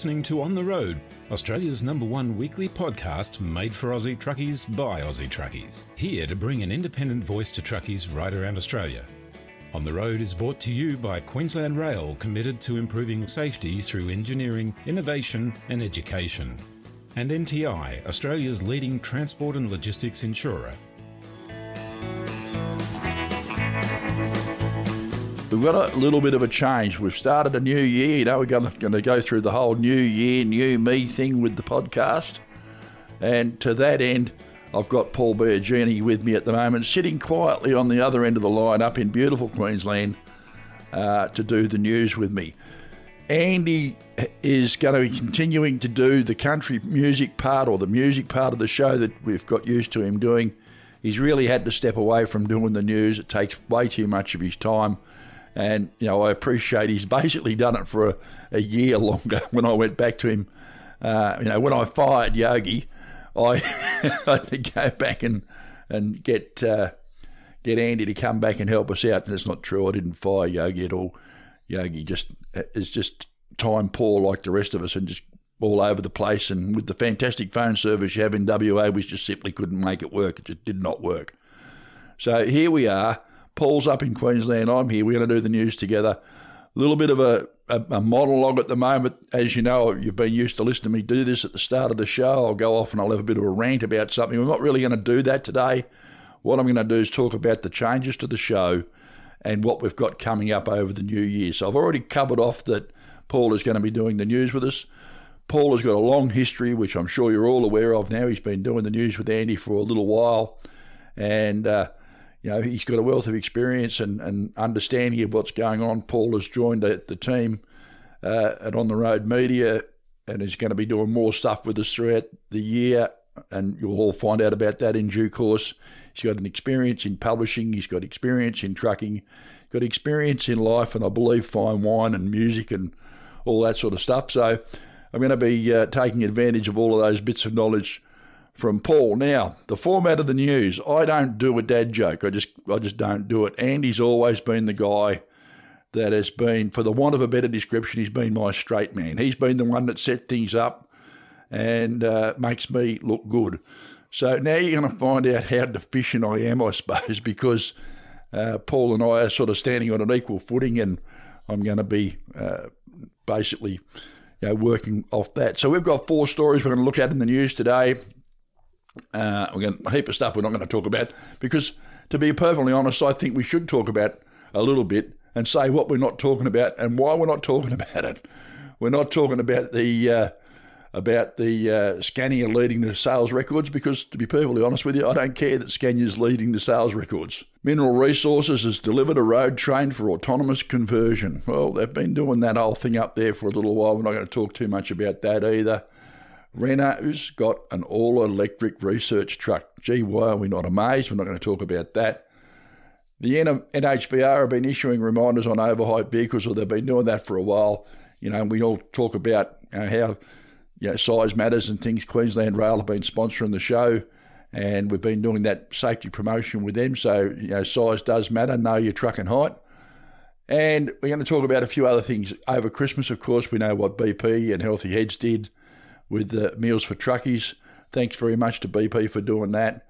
listening to On the Road, Australia's number one weekly podcast made for Aussie truckies by Aussie truckies. Here to bring an independent voice to truckies right around Australia. On the Road is brought to you by Queensland Rail, committed to improving safety through engineering, innovation, and education. And NTI, Australia's leading transport and logistics insurer. We've got a little bit of a change. We've started a new year. You know, we're going to go through the whole new year, new me thing with the podcast. And to that end, I've got Paul Biagini with me at the moment, sitting quietly on the other end of the line up in beautiful Queensland uh, to do the news with me. Andy is going to be continuing to do the country music part or the music part of the show that we've got used to him doing. He's really had to step away from doing the news. It takes way too much of his time. And, you know, I appreciate he's basically done it for a, a year longer when I went back to him. Uh, you know, when I fired Yogi, I had to go back and, and get uh, get Andy to come back and help us out. And it's not true. I didn't fire Yogi at all. Yogi just is just time poor like the rest of us and just all over the place. And with the fantastic phone service you have in WA, we just simply couldn't make it work. It just did not work. So here we are. Paul's up in Queensland. I'm here. We're going to do the news together. A little bit of a, a, a, monologue at the moment. As you know, you've been used to listening to me do this at the start of the show. I'll go off and I'll have a bit of a rant about something. We're not really going to do that today. What I'm going to do is talk about the changes to the show and what we've got coming up over the new year. So I've already covered off that Paul is going to be doing the news with us. Paul has got a long history, which I'm sure you're all aware of now. He's been doing the news with Andy for a little while. And uh, you know, he's got a wealth of experience and, and understanding of what's going on. Paul has joined the, the team uh, at On the Road Media and is going to be doing more stuff with us throughout the year. And you'll all find out about that in due course. He's got an experience in publishing, he's got experience in trucking, got experience in life, and I believe fine wine and music and all that sort of stuff. So I'm going to be uh, taking advantage of all of those bits of knowledge from Paul. Now, the format of the news, I don't do a dad joke. I just I just don't do it. Andy's always been the guy that has been, for the want of a better description, he's been my straight man. He's been the one that set things up and uh, makes me look good. So now you're going to find out how deficient I am, I suppose, because uh, Paul and I are sort of standing on an equal footing, and I'm going to be uh, basically you know, working off that. So we've got four stories we're going to look at in the news today. Uh, we're going a heap of stuff we're not going to talk about because, to be perfectly honest, I think we should talk about a little bit and say what we're not talking about and why we're not talking about it. We're not talking about the uh, about the uh, Scania leading the sales records because, to be perfectly honest with you, I don't care that Scania's leading the sales records. Mineral Resources has delivered a road train for autonomous conversion. Well, they've been doing that whole thing up there for a little while. We're not going to talk too much about that either. Renault's got an all electric research truck. Gee, why are we not amazed? We're not going to talk about that. The NHVR have been issuing reminders on overhyped vehicles, or they've been doing that for a while. You know, we all talk about how you know, size matters and things. Queensland Rail have been sponsoring the show, and we've been doing that safety promotion with them. So, you know, size does matter. Know your truck and height. And we're going to talk about a few other things. Over Christmas, of course, we know what BP and Healthy Heads did with the Meals for Truckies. Thanks very much to BP for doing that.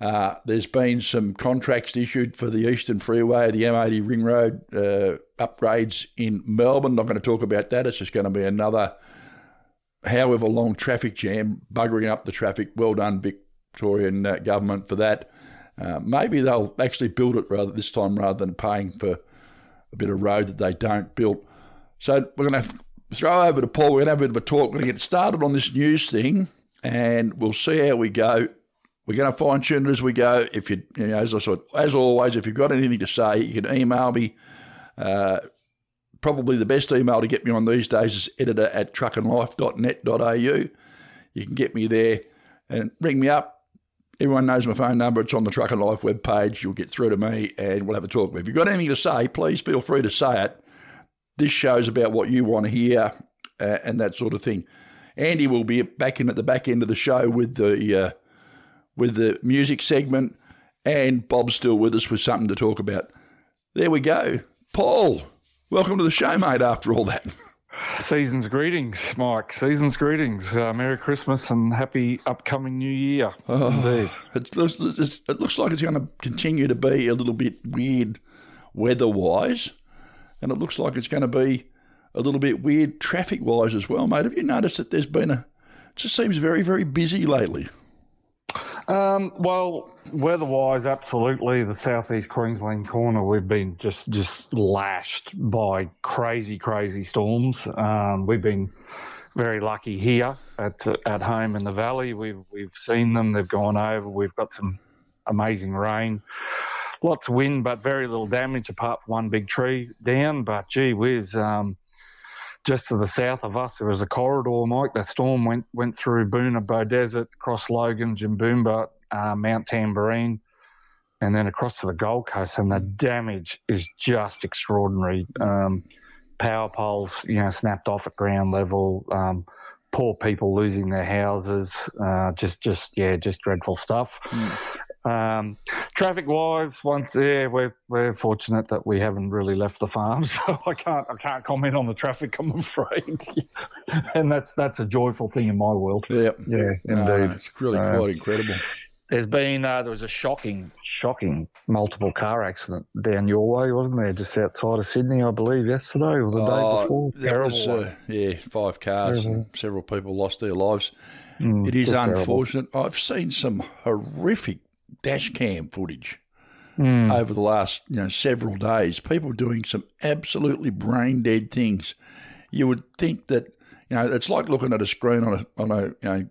Uh, there's been some contracts issued for the Eastern Freeway, the M80 Ring Road uh, upgrades in Melbourne. Not going to talk about that. It's just going to be another, however long traffic jam, buggering up the traffic. Well done, Victorian uh, government, for that. Uh, maybe they'll actually build it rather this time rather than paying for a bit of road that they don't build. So we're going to throw over to Paul. We're going to have a bit of a talk. We're going to get started on this news thing, and we'll see how we go. We're going to fine tune it as we go. If you, you know, as I said, as always, if you've got anything to say, you can email me. Uh, probably the best email to get me on these days is editor at truckinlife.net.au. You can get me there and ring me up. Everyone knows my phone number. It's on the Truck and Life webpage. You'll get through to me and we'll have a talk. If you've got anything to say, please feel free to say it this show's about what you want to hear uh, and that sort of thing. Andy will be back in at the back end of the show with the uh, with the music segment, and Bob's still with us with something to talk about. There we go. Paul, welcome to the show, mate. After all that. Season's greetings, Mike. Season's greetings. Uh, Merry Christmas and happy upcoming New Year. Oh, Indeed. It looks, it looks like it's going to continue to be a little bit weird weather wise, and it looks like it's going to be a little bit weird traffic wise as well, mate. Have you noticed that there's been a. It just seems very, very busy lately. Um, well, weather-wise, absolutely. The southeast Queensland corner, we've been just just lashed by crazy, crazy storms. Um, we've been very lucky here at at home in the valley. We've we've seen them. They've gone over. We've got some amazing rain, lots of wind, but very little damage apart from one big tree down. But gee whiz. Um, just to the south of us, there was a corridor, Mike. That storm went went through Boonah Desert, across Logan, Jimboomba, uh, Mount Tamborine, and then across to the Gold Coast. And the damage is just extraordinary. Um, power poles, you know, snapped off at ground level. Um, poor people losing their houses. Uh, just, just yeah, just dreadful stuff. Mm. Um, traffic wise, once yeah, we're we're fortunate that we haven't really left the farm, so I can't I can't comment on the traffic. I'm afraid, and that's that's a joyful thing in my world. Yeah, yeah, indeed. it's really uh, quite incredible. There's been uh, there was a shocking, shocking multiple car accident down your way, wasn't there? Just outside of Sydney, I believe, yesterday or the oh, day before. Terrible. Was, uh, yeah, five cars and several people lost their lives. Mm, it is unfortunate. Terrible. I've seen some horrific dash cam footage mm. over the last you know several days. People doing some absolutely brain dead things. You would think that you know it's like looking at a screen on a on a you know,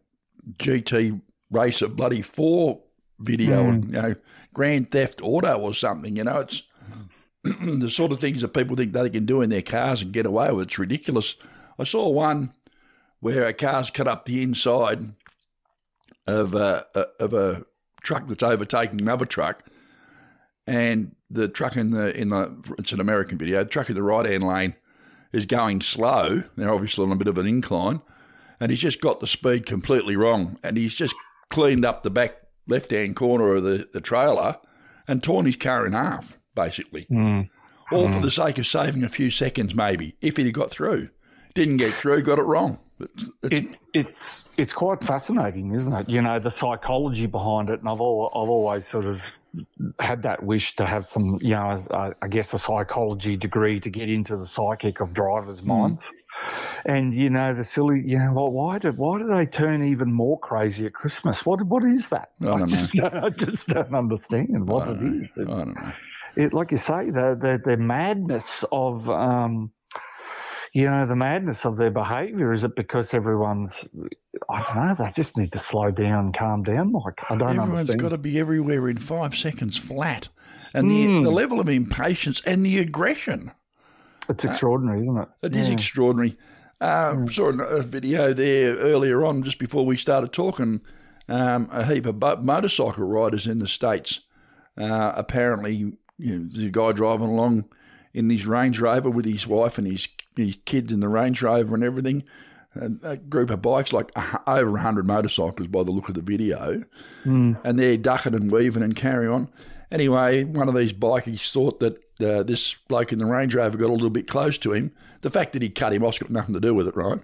GT race of bloody four video, mm. you know, Grand Theft Auto or something. You know, it's the sort of things that people think they can do in their cars and get away with. It's ridiculous. I saw one where a car's cut up the inside of a, of a truck that's overtaking another truck, and the truck in the in the it's an American video. The truck in the right hand lane is going slow. They're obviously on a bit of an incline, and he's just got the speed completely wrong, and he's just cleaned up the back left hand corner of the, the trailer and torn his car in half, basically. Mm. All mm. for the sake of saving a few seconds, maybe, if he'd got through. Didn't get through, got it wrong. It's, it's, it, it's it's quite fascinating, isn't it? You know the psychology behind it, and I've all, I've always sort of had that wish to have some, you know, uh, I guess a psychology degree to get into the psychic of drivers' hmm. minds. Mm. And you know the silly, you know, well, why do why do they turn even more crazy at Christmas? What what is that? I, don't I just, know. I just don't understand what it is. I don't know. It, like you say, the the, the madness of um, you know, the madness of their behaviour? Is it because everyone's, I don't know, they just need to slow down calm down? Like, I don't know. Everyone's understand. got to be everywhere in five seconds flat. And the, mm. the level of impatience and the aggression. It's extraordinary, uh, isn't it? It yeah. is extraordinary. Uh, mm. Saw a video there earlier on, just before we started talking. Um, a heap of motorcycle riders in the States. Uh, apparently, you know, the guy driving along in his Range Rover with his wife and his his kids in the Range Rover and everything. And a group of bikes, like over 100 motorcycles by the look of the video. Mm. And they're ducking and weaving and carry on. Anyway, one of these bikies thought that uh, this bloke in the Range Rover got a little bit close to him. The fact that he cut him off's got nothing to do with it, right?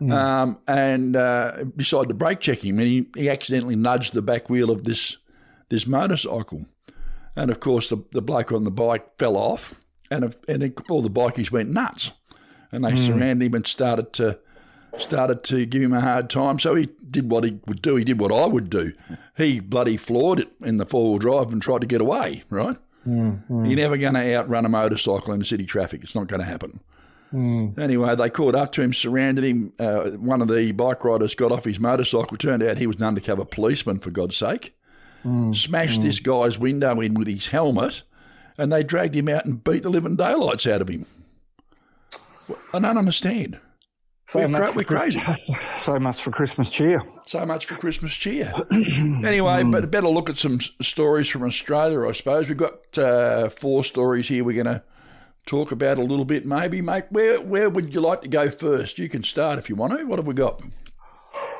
Mm. Um, and uh, decided to brake check him, and he, he accidentally nudged the back wheel of this this motorcycle. And of course, the, the bloke on the bike fell off, and, and all the bikies went nuts and they mm. surrounded him and started to started to give him a hard time. So he did what he would do. He did what I would do. He bloody floored it in the four wheel drive and tried to get away. Right? Mm. You're never going to outrun a motorcycle in city traffic. It's not going to happen. Mm. Anyway, they caught up to him, surrounded him. Uh, one of the bike riders got off his motorcycle. Turned out he was an undercover policeman, for God's sake. Mm, Smashed mm. this guy's window in with his helmet, and they dragged him out and beat the living daylights out of him. I don't understand. So we're, cra- we're crazy. So much for Christmas cheer. So much for Christmas cheer. anyway, but better look at some stories from Australia, I suppose. We've got uh, four stories here we're going to talk about a little bit, maybe, mate. Where where would you like to go first? You can start if you want to. What have we got?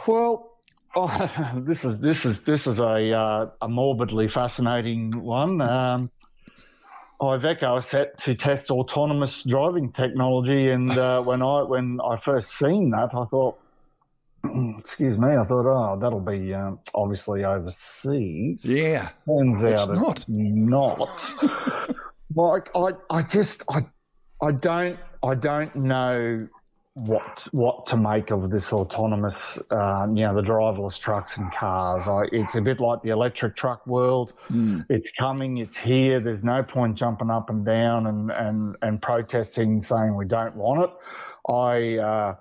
Well, oh, this is this is this is a uh, a morbidly fascinating one. Um, Iveco is set to test autonomous driving technology, and uh, when I when I first seen that, I thought, excuse me, I thought, oh, that'll be um, obviously overseas. Yeah. Turns It's out not. it's not. Mike, I, I just I, I don't I don't know what what to make of this autonomous, um, you know, the driverless trucks and cars. I, it's a bit like the electric truck world. It's coming, it's here. There's no point jumping up and down and and and protesting, saying we don't want it. I uh,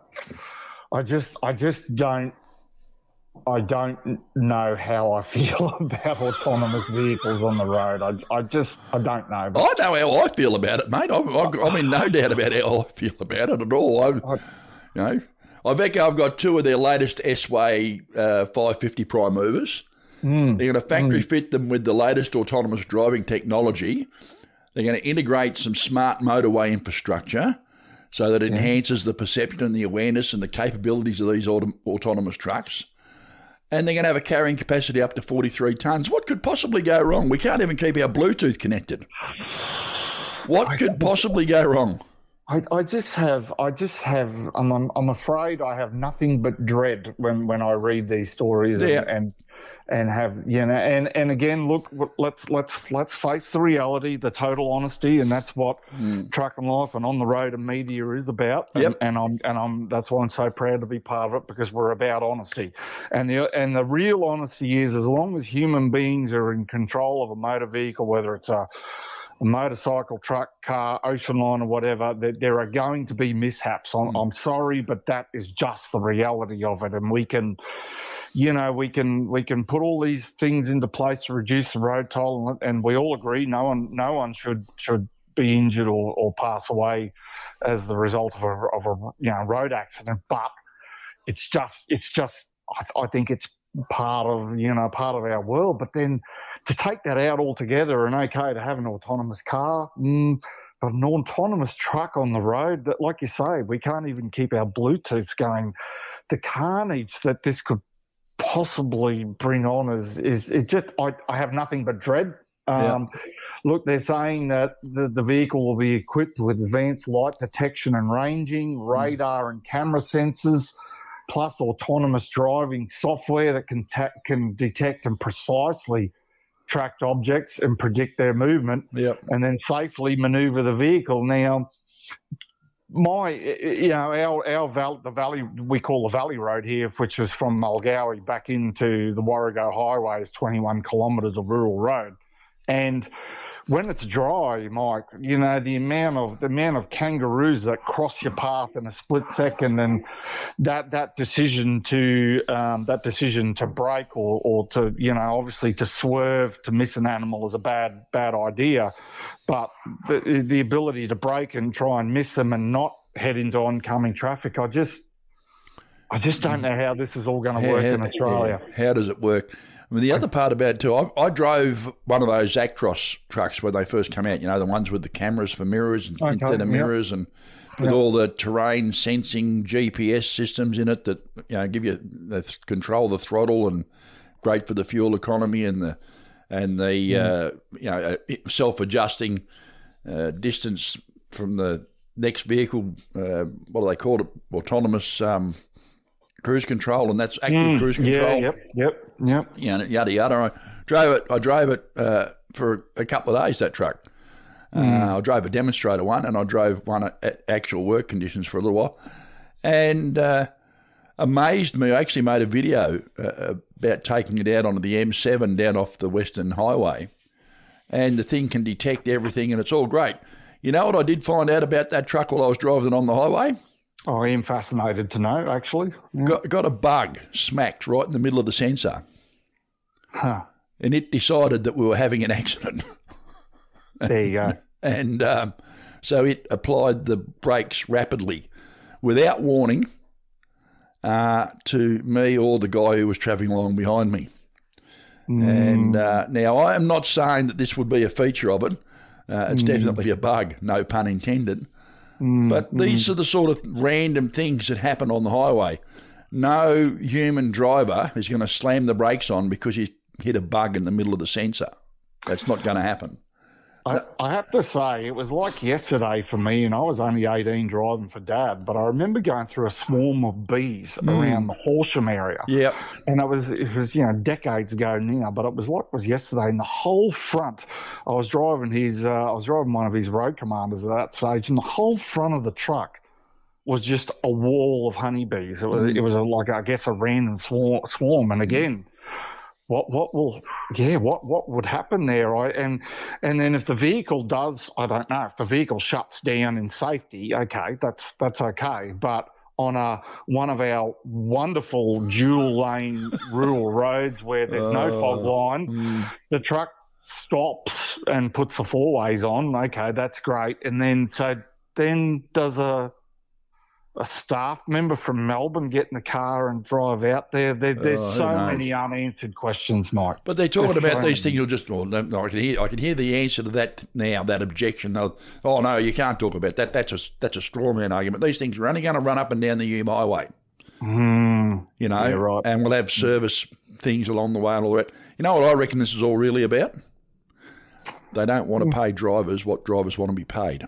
I just I just don't. I don't know how I feel about autonomous vehicles on the road. I, I just I don't know. But I know how I feel about it, mate. I've, I've, I'm in no doubt about how I feel about it at all. I've, you know, Iveco, I've got two of their latest S-Way uh, 550 prime movers. They're going to factory fit them with the latest autonomous driving technology. They're going to integrate some smart motorway infrastructure so that it enhances the perception and the awareness and the capabilities of these auto- autonomous trucks. And they're going to have a carrying capacity up to 43 tonnes. What could possibly go wrong? We can't even keep our Bluetooth connected. What could possibly go wrong? I, I just have, I just have, I'm, I'm, I'm afraid I have nothing but dread when, when I read these stories Yeah. and, and, and have, you know, and, and again, look, let's, let's, let's face the reality, the total honesty, and that's what hmm. truck and life and on the road and media is about. And, Yep. and I'm, and I'm, that's why I'm so proud to be part of it because we're about honesty. And the, and the real honesty is as long as human beings are in control of a motor vehicle, whether it's a, a motorcycle, truck, car, ocean line, or whatever, that there are going to be mishaps. I'm, hmm. I'm sorry, but that is just the reality of it. And we can, you know, we can we can put all these things into place to reduce the road toll, and, and we all agree no one no one should should be injured or, or pass away as the result of a of a you know road accident. But it's just it's just I, I think it's part of you know part of our world. But then to take that out altogether and okay to have an autonomous car, mm, but an autonomous truck on the road that, like you say, we can't even keep our Bluetooths going. The carnage that this could possibly bring on is is it just I, I have nothing but dread. Um, Look, they're saying that the, the vehicle will be equipped with advanced light detection and ranging, radar and camera sensors, plus autonomous driving software that can ta- can detect and precisely track objects and predict their movement Yep. and then safely maneuver the vehicle. Now, my, eh, eh, you know, our, our val- the valley, we call the Valley Road here, which is from Mulgowie back into the Warrego Highway, is 21 kilometres of rural road. And when it's dry, Mike, you know the amount of the amount of kangaroos that cross your path in a split second, and that that decision to um, that decision to brake or or to you know obviously to swerve to miss an animal is a bad bad idea, but the the ability to brake and try and miss them and not head into oncoming traffic, I just I just don't know how this is all going to work in Australia. yeah, how does it work? I mean, the other part about it too, I, I drove one of those Actros trucks when they first come out. You know, the ones with the cameras for mirrors and Okay, instead of mirrors, and with all the terrain sensing GPS systems in it that you know give you the th- control the throttle and great for the fuel economy and the and the Mm. uh, you know self adjusting uh, distance from the next vehicle. Uh, what do they call it? Autonomous. Um, Cruise control, and that's active cruise control Mm, Yeah, yep, yep, yep. know, yada yada. I drove it. I drove it uh, for a couple of days. That truck. Uh, I drove a demonstrator one, and I drove one at, at actual work conditions for a little while, and uh, amazed me. I actually made a video uh, about taking it out onto the M7 down off the Western Highway, and the thing can detect everything, and it's all great. You know what I did find out about that truck while I was driving it on the highway? Oh, I am fascinated to know, actually. Got, got a bug smacked right in the middle of the sensor, Huh. and it decided that we were having an accident. There you go. and um, so it applied the brakes rapidly without warning uh, to me or the guy who was travelling along behind me. And uh, now I am not saying that this would be a feature of it. Uh, it's definitely a bug, no pun intended. Mm, but these mm. are the sort of random things that happen on the highway. No human driver is going to slam the brakes on because he hit a bug in the middle of the sensor. That's not going to happen. I, I, have to say, it was like yesterday for me, and I was only 18 driving for dad, but I remember going through a swarm of bees mm. around the Horsham area. Yeah. And it was, it was, you know, decades ago now, but it was like it was yesterday. And the whole front, I was driving his, uh, I was driving one of his road commanders at that stage, and the whole front of the truck was just a wall of honeybees. It was, mm. it was a, like, I guess, a random swarm. swarm. And again, what what will yeah what what would happen there? I, and and then if the vehicle does I don't know if the vehicle shuts down in safety okay that's that's okay. But on a one of our wonderful dual lane rural roads where there's no fog line mm. the truck stops and puts the four ways on okay that's great. And then so then does a a staff member from Melbourne get in the car and drive out there. there there's oh, so many unanswered questions, Mike. But they're talking about these things. You'll just, well, no, I can hear, I can hear the answer to that now. That objection. oh no, you can't talk about that. That's a that's a straw man argument. These things are only going to run up and down the Hume Highway. Mm, you know, yeah, right. and we'll have service things along the way and all that. You know what I reckon this is all really about? They don't want to hmm. pay drivers what drivers want to be paid.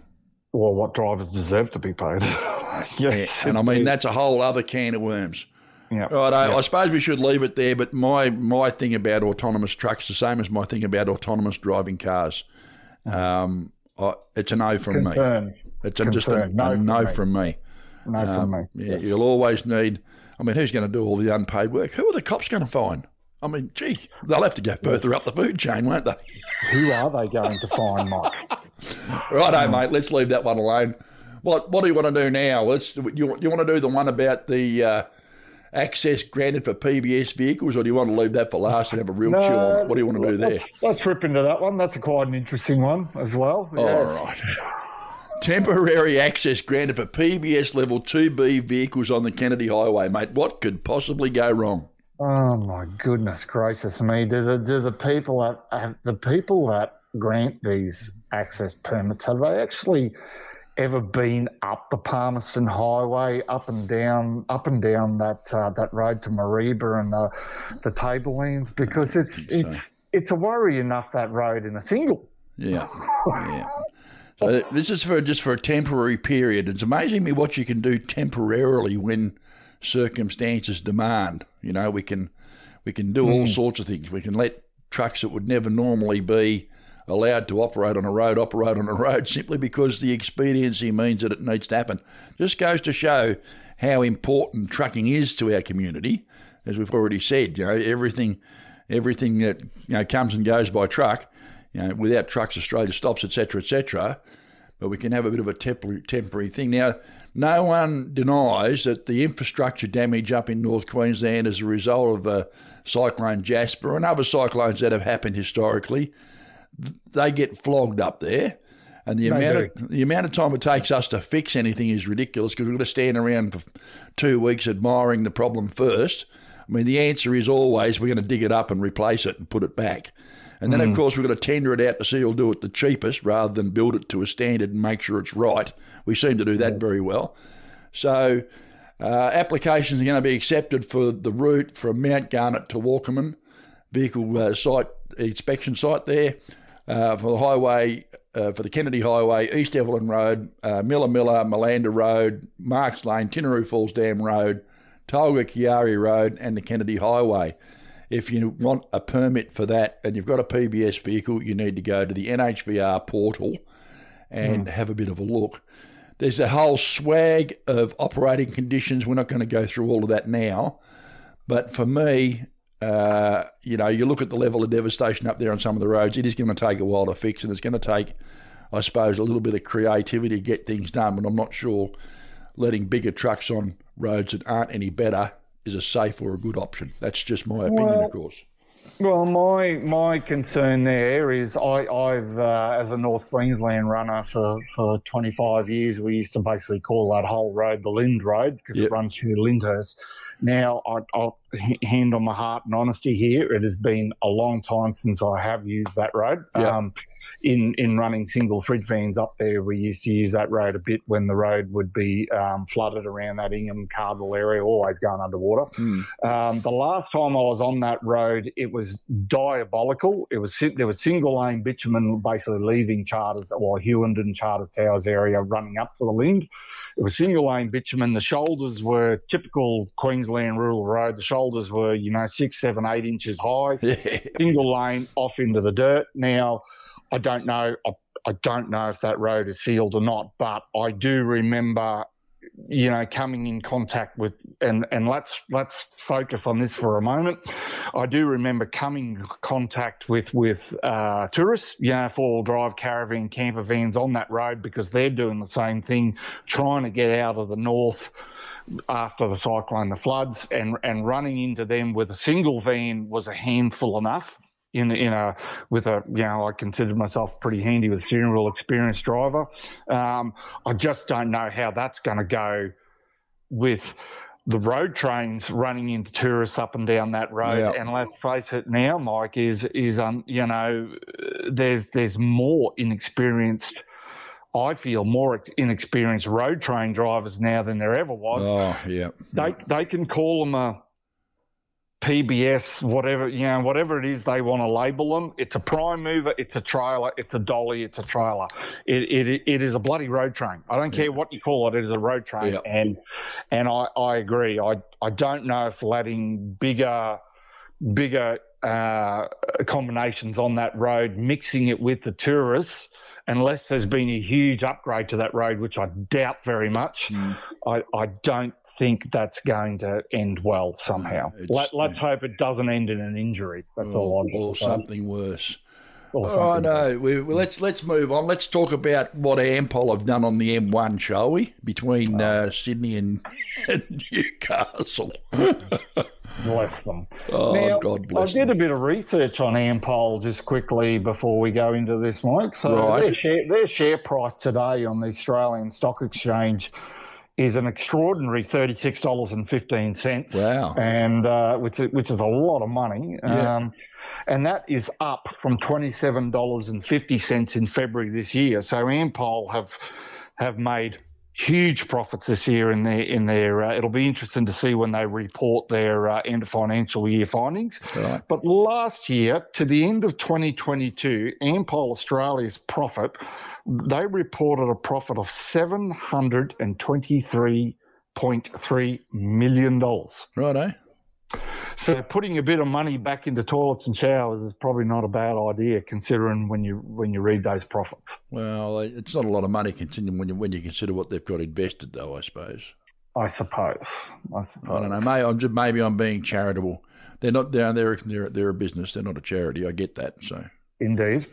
Well, what drivers deserve to be paid. yeah, and I mean that's a whole other can of worms. Yeah. Right. I, I, suppose we should leave it there. But my my thing about autonomous trucks, the same as my thing about autonomous driving cars. Um, I, it's a no from Concern. me. It's a, just a no, a no from me. No um, from me. Yeah, yes. you'll always need. I mean, who's going to do all the unpaid work? Who are the cops going to find? I mean, gee, they'll have to go further up the food chain, won't they? Who are they going to find, Mike? Right, oh, mate. Let's leave that one alone. What What do you want to do now? Let's. You you want to do the one about the uh, access granted for PBS vehicles, or do you want to leave that for last and have a real no, chew on it? What do you want to do there? Let's, rip into that one. That's a quite an interesting one as well. Yes. All right. Temporary access granted for PBS level 2B vehicles on the Kennedy Highway, mate. What could possibly go wrong? Oh my goodness gracious me! Do the do the people that have the people that grant these access permits have they actually ever been up the Palmerston Highway, up and down, up and down that uh, that road to Mareeba and the the Tablelands? Because it's it's it's a worry enough that road in a single. Yeah, yeah. So this is for just for a temporary period. It's amazing me what you can do temporarily when circumstances demand. You know, we can we can do all hmm. sorts of things. We can let trucks that would never normally be allowed to operate on a road operate on a road simply because the expediency means that it needs to happen. Just goes to show how important trucking is to our community. As we've already said, you know, everything everything that you know comes and goes by truck, you know, without trucks Australia stops, etc., etc. But we can have a bit of a temporary, temporary thing. Now, no one denies that the infrastructure damage up in North Queensland as a result of uh, Cyclone Jasper and other cyclones that have happened historically they get flogged up there. And the amount of the amount of time it takes us to fix anything is ridiculous because we've got to stand around for two weeks admiring the problem first. I mean, the answer is always we're going to dig it up and replace it and put it back. And then, mm. of course, we've got to tender it out to see who'll do it the cheapest rather than build it to a standard and make sure it's right. We seem to do that very well. So, uh, applications are going to be accepted for the route from Mount Garnet to Walkamin vehicle uh, site inspection site there uh, for the highway, uh, for the Kennedy Highway, East Evelyn Road, uh, Millaa Millaa, Malanda Road, Marks Lane, Tinaroo Falls Dam Road, Tolga Kairi Road, and the Kennedy Highway. If you want a permit for that and you've got a PBS vehicle, you need to go to the NHVR portal and mm. have a bit of a look. There's a whole swag of operating conditions. We're not going to go through all of that now. But for me, uh, you know, you look at the level of devastation up there on some of the roads, it is going to take a while to fix, and it's going to take, I suppose, a little bit of creativity to get things done. But I'm not sure letting bigger trucks on roads that aren't any better is a safe or a good option. That's just my opinion, well, of course. Well, my my concern there is I, I've uh, as a North Queensland runner for, for 25 years, we used to basically call that whole road the Lynd Road because yep. it runs through Lyndhurst. Now, I, will hand on my heart and honesty here, it has been a long time since I have used that road. Yep. Um, in in running single fridge vans up there, we used to use that road a bit when the road would be um, flooded around that Ingham Cardwell area, always going underwater. Hmm. Um, the last time I was on that road, it was diabolical. It was there was single lane bitumen basically leaving Charters or Hughenden Charters Towers area, running up to the Lynd. It was single lane bitumen. The shoulders were typical Queensland rural road. The shoulders were you know six, seven, eight inches high. Yeah. Single lane off into the dirt. Now, I don't know. I, I don't know if that road is sealed or not, but I do remember you know, coming in contact with, and and let's let's focus on this for a moment. I do remember coming in contact with with uh, tourists, you know, four-wheel drive caravan camper vans on that road because they're doing the same thing, trying to get out of the north after the cyclone, the floods, and and running into them with a single van was a handful enough in in a with a you know I considered myself pretty handy with a steering wheel experienced driver. Um, I just don't know how that's going to go with the road trains running into tourists up and down that road. Yeah. And let's face it, now Mike is is um you know there's there's more inexperienced. I feel more inexperienced road train drivers now than there ever was Oh, yeah. they they can call them a PBS, whatever you know, whatever it is they want to label them. It's a prime mover, it's a trailer, it's a dolly, it's a trailer. It it, it is a bloody road train. I don't care what you call it. It is a road train, Yeah. and and I I agree. I I don't know if letting bigger bigger uh, combinations on that road, mixing it with the tourists. Unless there's been a huge upgrade to that road, which I doubt very much, Mm. I, I don't think that's going to end well somehow. Let, let's hope it doesn't end in an injury. That's all Or, I'm or something worse. Or Oh something. no, we, well, let's let's move on. Let's talk about what Ampol have done on the M1, shall we? Between uh, Sydney and, and Newcastle. Bless them. Oh Now, God bless them. I did them. a bit of research on Ampol just quickly before we go into this, Mike. So Right. their, share, their share price today on the Australian Stock Exchange is an extraordinary thirty-six dollars and fifteen cents. Wow. and uh, which is, which is a lot of money. Yeah. Um, and that is up from twenty-seven dollars and fifty cents in February this year. So Ampol have have made huge profits this year in their in their. Uh, it'll be interesting to see when they report their uh, end of financial year findings. Right. But last year, to the end of 2022, Ampol Australia's profit, they reported a profit of $723.3 million. Righto. So putting a bit of money back into toilets and showers is probably not a bad idea, considering when you when you read those profits. Well, it's not a lot of money considering when you, when you consider what they've got invested, though. I suppose. I suppose. I suppose. I don't know. Maybe I'm just maybe I'm being charitable. They're not. They're they're they're, they're a business. They're not a charity. I get that. So Indeed.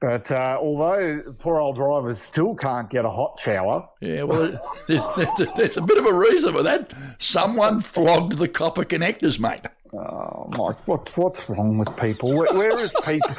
But uh, although poor old drivers still can't get a hot shower, yeah. Well, there's, there's, a, there's a bit of a reason for that. Someone flogged the copper connectors, mate. Oh, Mike, what what's wrong with people? Where, where is people?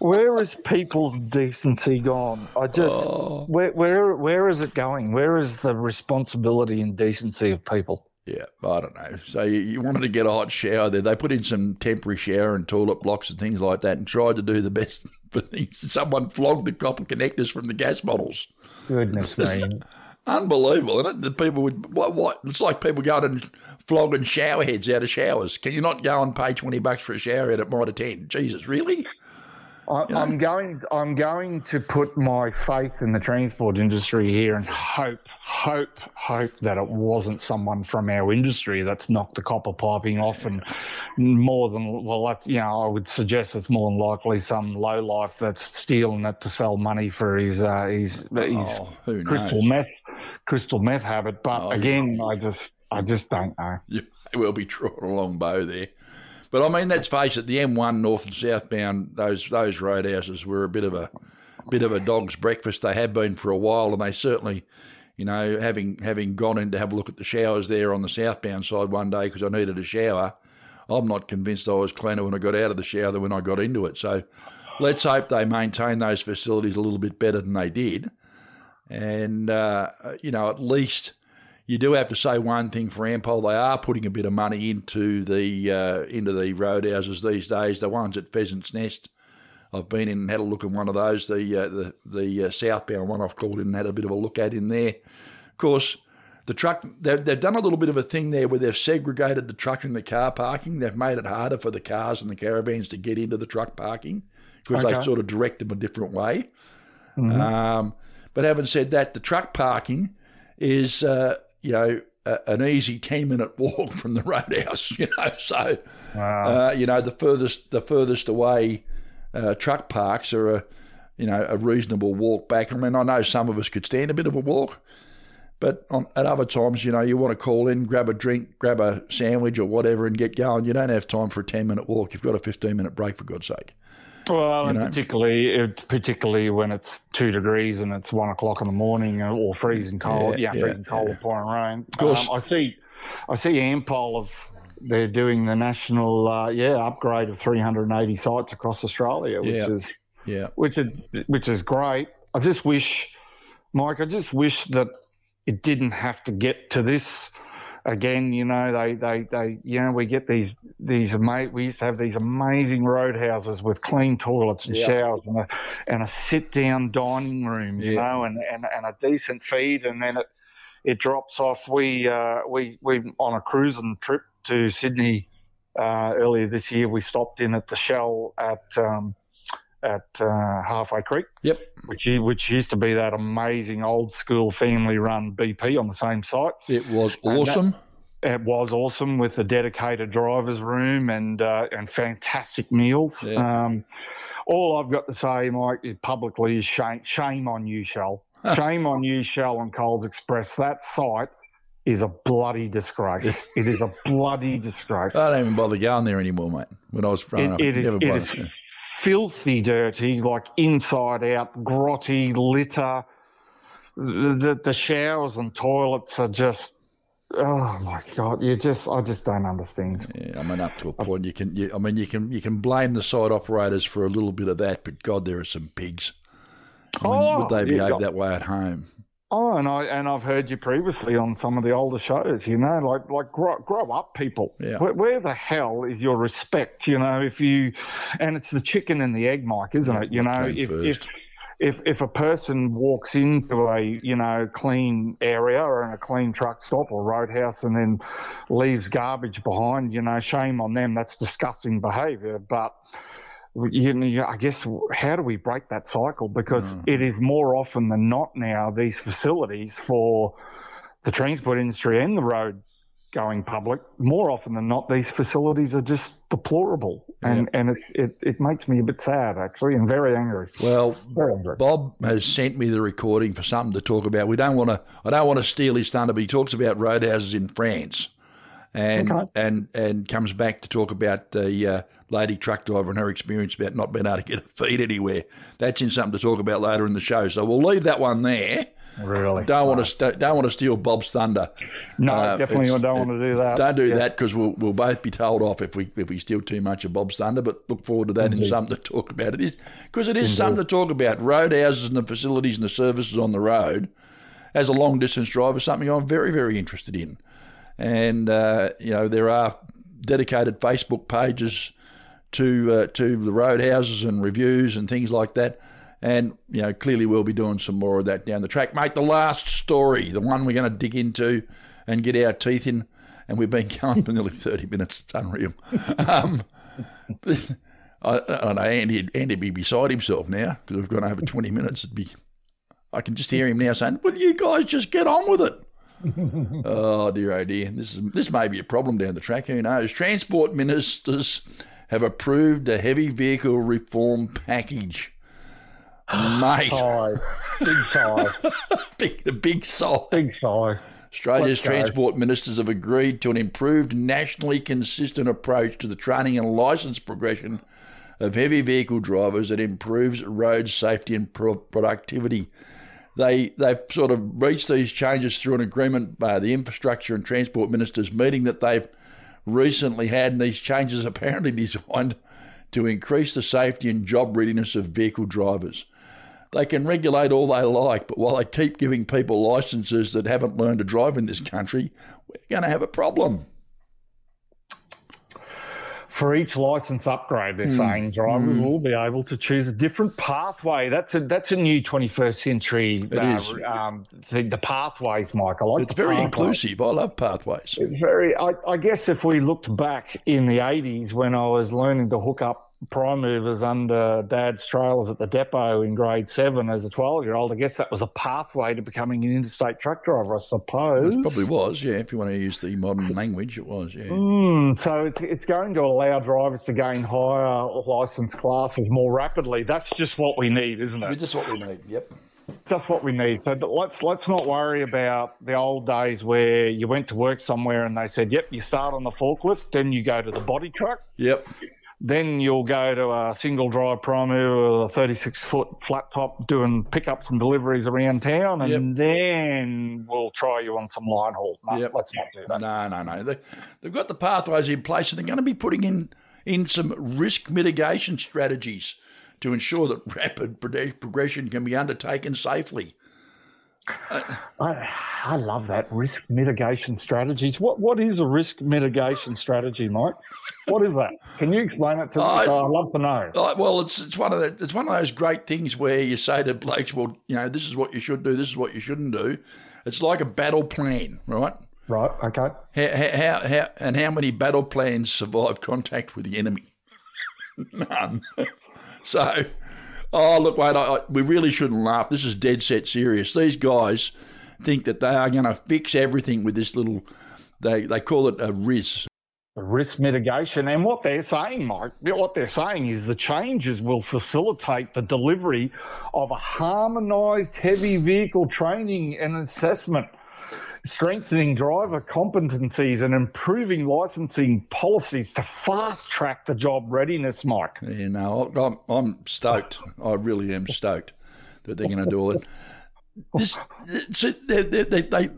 Where is people's decency gone? I just Oh. where where where is it going? Where is the responsibility and decency of people? Yeah, I don't know. So you, you wanted to get a hot shower there. They put in some temporary shower and toilet blocks and things like that and tried to do the best for things. Someone flogged the copper connectors from the gas bottles. Goodness me! Unbelievable, isn't it? The people would what, what? It's like people going and flogging shower heads out of showers. Can you not go and pay twenty bucks for a shower head at Mitre Ten? Jesus, really? I, I'm going. I'm going to put my faith in the transport industry here and hope, hope, hope that it wasn't someone from our industry that's knocked the copper piping off, and more than well, that's you know, I would suggest it's more than likely some low life that's stealing it to sell money for his uh, his his Oh, crystal meth crystal meth habit. But Oh, yeah. again, I just I just don't know. You may well be drawing a long bow there. But I mean, let's face it, the M1 north and southbound, those those roadhouses were a bit of a bit of a dog's breakfast. They have been for a while, and they certainly, you know, having having gone in to have a look at the showers there on the southbound side one day because I needed a shower. I'm not convinced I was cleaner when I got out of the shower than when I got into it. So let's hope they maintain those facilities a little bit better than they did. And, uh, you know, at least you do have to say one thing for Ampol. They are putting a bit of money into the uh, into the roadhouses these days. The ones at Pheasant's Nest, I've been in and had a look at one of those, the uh, the the uh, southbound one I've called in and had a bit of a look at in there. Of course, the truck they've, they've done a little bit of a thing there where they've segregated the truck and the car parking. They've made it harder for the cars and the caravans to get into the truck parking because Okay. they sort of direct them a different way. Um, but having said that, the truck parking is, uh, you know, a, an easy ten minute walk from the roadhouse. You know, so uh, you know the furthest the furthest away uh, truck parks are a you know a reasonable walk back. I mean, I know some of us could stand a bit of a walk. But on, at other times, you know, you want to call in, grab a drink, grab a sandwich or whatever, and get going. You don't have time for a ten minute walk. You've got a fifteen minute break, for God's sake. Well, and know. particularly it, particularly when it's two degrees and it's one o'clock in the morning or- or freezing cold, Yeah, yeah, yeah, freezing cold or pouring rain. Of course. I see, I see Ampol of they're doing the national uh, yeah upgrade of 380 sites across Australia, which Yeah. is Yeah, which is which is great. I just wish, Mike, I just wish that it didn't have to get to this again. You know, they they they you know we get these these ama- we used to have these amazing roadhouses with clean toilets and Yeah. showers and a and a sit down dining room, you Yeah. know, and, and and a decent feed, and then it it drops off. We uh, we we on a cruising trip to Sydney uh, earlier this year. We stopped in at the Shell at um, at uh, Halfway Creek, yep, which which used to be that amazing old school family run BP on the same site. it was that- awesome. It was awesome with the dedicated driver's room and uh, and fantastic meals. Yeah. Um, all I've got to say, Mike, publicly is shame, shame on you, Shell. shame on you, Shell and Coles Express. That site is a bloody disgrace. it is a bloody disgrace. I don't even bother going there anymore, mate. When I was growing It- up, it it bothered. is filthy dirty, like inside out, grotty, litter. The, the, showers and toilets are just, oh my God, you just, I just don't understand. Yeah, I mean, up to a point, you can. You, I mean, you can you can blame the site operators for a little bit of that, but God, there are some pigs. I mean, Oh, would they yeah. behave that way at home? Oh, and I and I've heard you previously on some of the older shows. You know, like like grow, grow up, people. Yeah. Where, where the hell is your respect? You know, if you, and it's the chicken and the egg, Mike, isn't Yeah, it? You know, if if if if a person walks into a you know clean area or in a clean truck stop or roadhouse and then leaves garbage behind, you know, shame on them. That's disgusting behaviour, but. You know, I guess how do we break that cycle? Because Mm. it is more often than not now these facilities for the transport industry and the road going public. More often than not, these facilities are just deplorable, and and it, it it makes me a bit sad actually, and very angry. Well, Very angry. Bob has sent me the recording for something to talk about. We don't want to. I don't want to steal his thunder, but he talks about roadhouses in France, and Okay. and and comes back to talk about the uh, lady truck driver and her experience about not being able to get a feed anywhere. That's in something to talk about later in the show. So we'll leave that one there. Really? Don't want to st- don't want to steal Bob's thunder. No, Uh, definitely don't want to do that. Don't do Yeah. that because we'll, we'll both be told off if we if we steal too much of Bob's thunder. But look forward to that in something to talk about. It is because it is something to talk about. Roadhouses and the facilities and the services on the road, as a long distance driver, something I'm very very interested in. And uh, you know there are dedicated Facebook pages to uh, to the roadhouses and reviews and things like that. And you know, clearly we'll be doing some more of that down the track, mate. The last story, the one we're going to dig into and get our teeth in, and we've been going for nearly thirty minutes. It's unreal. Um, I, I know Andy Andy'd be beside himself now because we've gone over twenty minutes. It'd be, I can just hear him now saying, "Will you guys just get on with it?" oh dear, oh dear. This is this may be a problem down the track. Who knows? Transport ministers have approved a heavy vehicle reform package. Mate, Sigh. Big sigh. big, big sigh. Big sigh. Australia's Let's go. transport ministers have agreed to an improved, nationally consistent approach to the training and licence progression of heavy vehicle drivers that improves road safety and pro- productivity. They they've sort of reached these changes through an agreement by the infrastructure and transport ministers meeting that they've recently had, and these changes apparently designed to increase the safety and job readiness of vehicle drivers. They can regulate all they like, but while they keep giving people licences that haven't learned to drive in this country, we're going to have a problem. For each license upgrade, they're hmm. saying drivers hmm. will be able to choose a different pathway. That's a that's a new 21st century. Uh, is. Um, the, the pathways, Mike. I like It's very pathways. inclusive. I love pathways. It's very. I, I guess if we looked back in the 80s when I was learning to hook up prime movers under dad's trailers at the depot in grade seven as a 12 year old, I guess that was a pathway to becoming an interstate truck driver, I suppose. It probably was, yeah. If you want to use the modern language, it was, yeah. Mm, so it's, it's going to allow drivers to gain higher license classes more rapidly. That's just what we need, isn't it? Just what we need. Yep. That's what we need. So let's let's not worry about the old days where you went to work somewhere and they said, "Yep, you start on the forklift, then you go to the body truck, Yep. Then you'll go to a single drive primer with a 36 foot flat top doing pickups and deliveries around town, and then we'll try you on some line haul." No, Yep. let's not do that. No, no, no. They, they've got the pathways in place, and they're going to be putting in in some risk mitigation strategies to ensure that rapid progression can be undertaken safely. I, I love that risk mitigation strategies. What what is a risk mitigation strategy, Mike? What is that? Can you explain it to me? I- oh, I'd love to know. Like, well, it's it's one of the, it's one of those great things where you say to blokes, well, you know, this is what you should do, this is what you shouldn't do. It's like a battle plan, right? Right. Okay. How, how, how, and how many battle plans survive contact with the enemy? None. so, oh, look, wait, I, I, we really shouldn't laugh. This is dead set serious. These guys think that they are going to fix everything with this little, they, they call it a RIS. Risk mitigation. And what they're saying, Mike, what they're saying is the changes will facilitate the delivery of a harmonised heavy vehicle training and assessment, strengthening driver competencies and improving licensing policies to fast track the job readiness, Mike. You know, I'm, I'm stoked. I really am stoked that they're going to do all that. This, so they, they, they,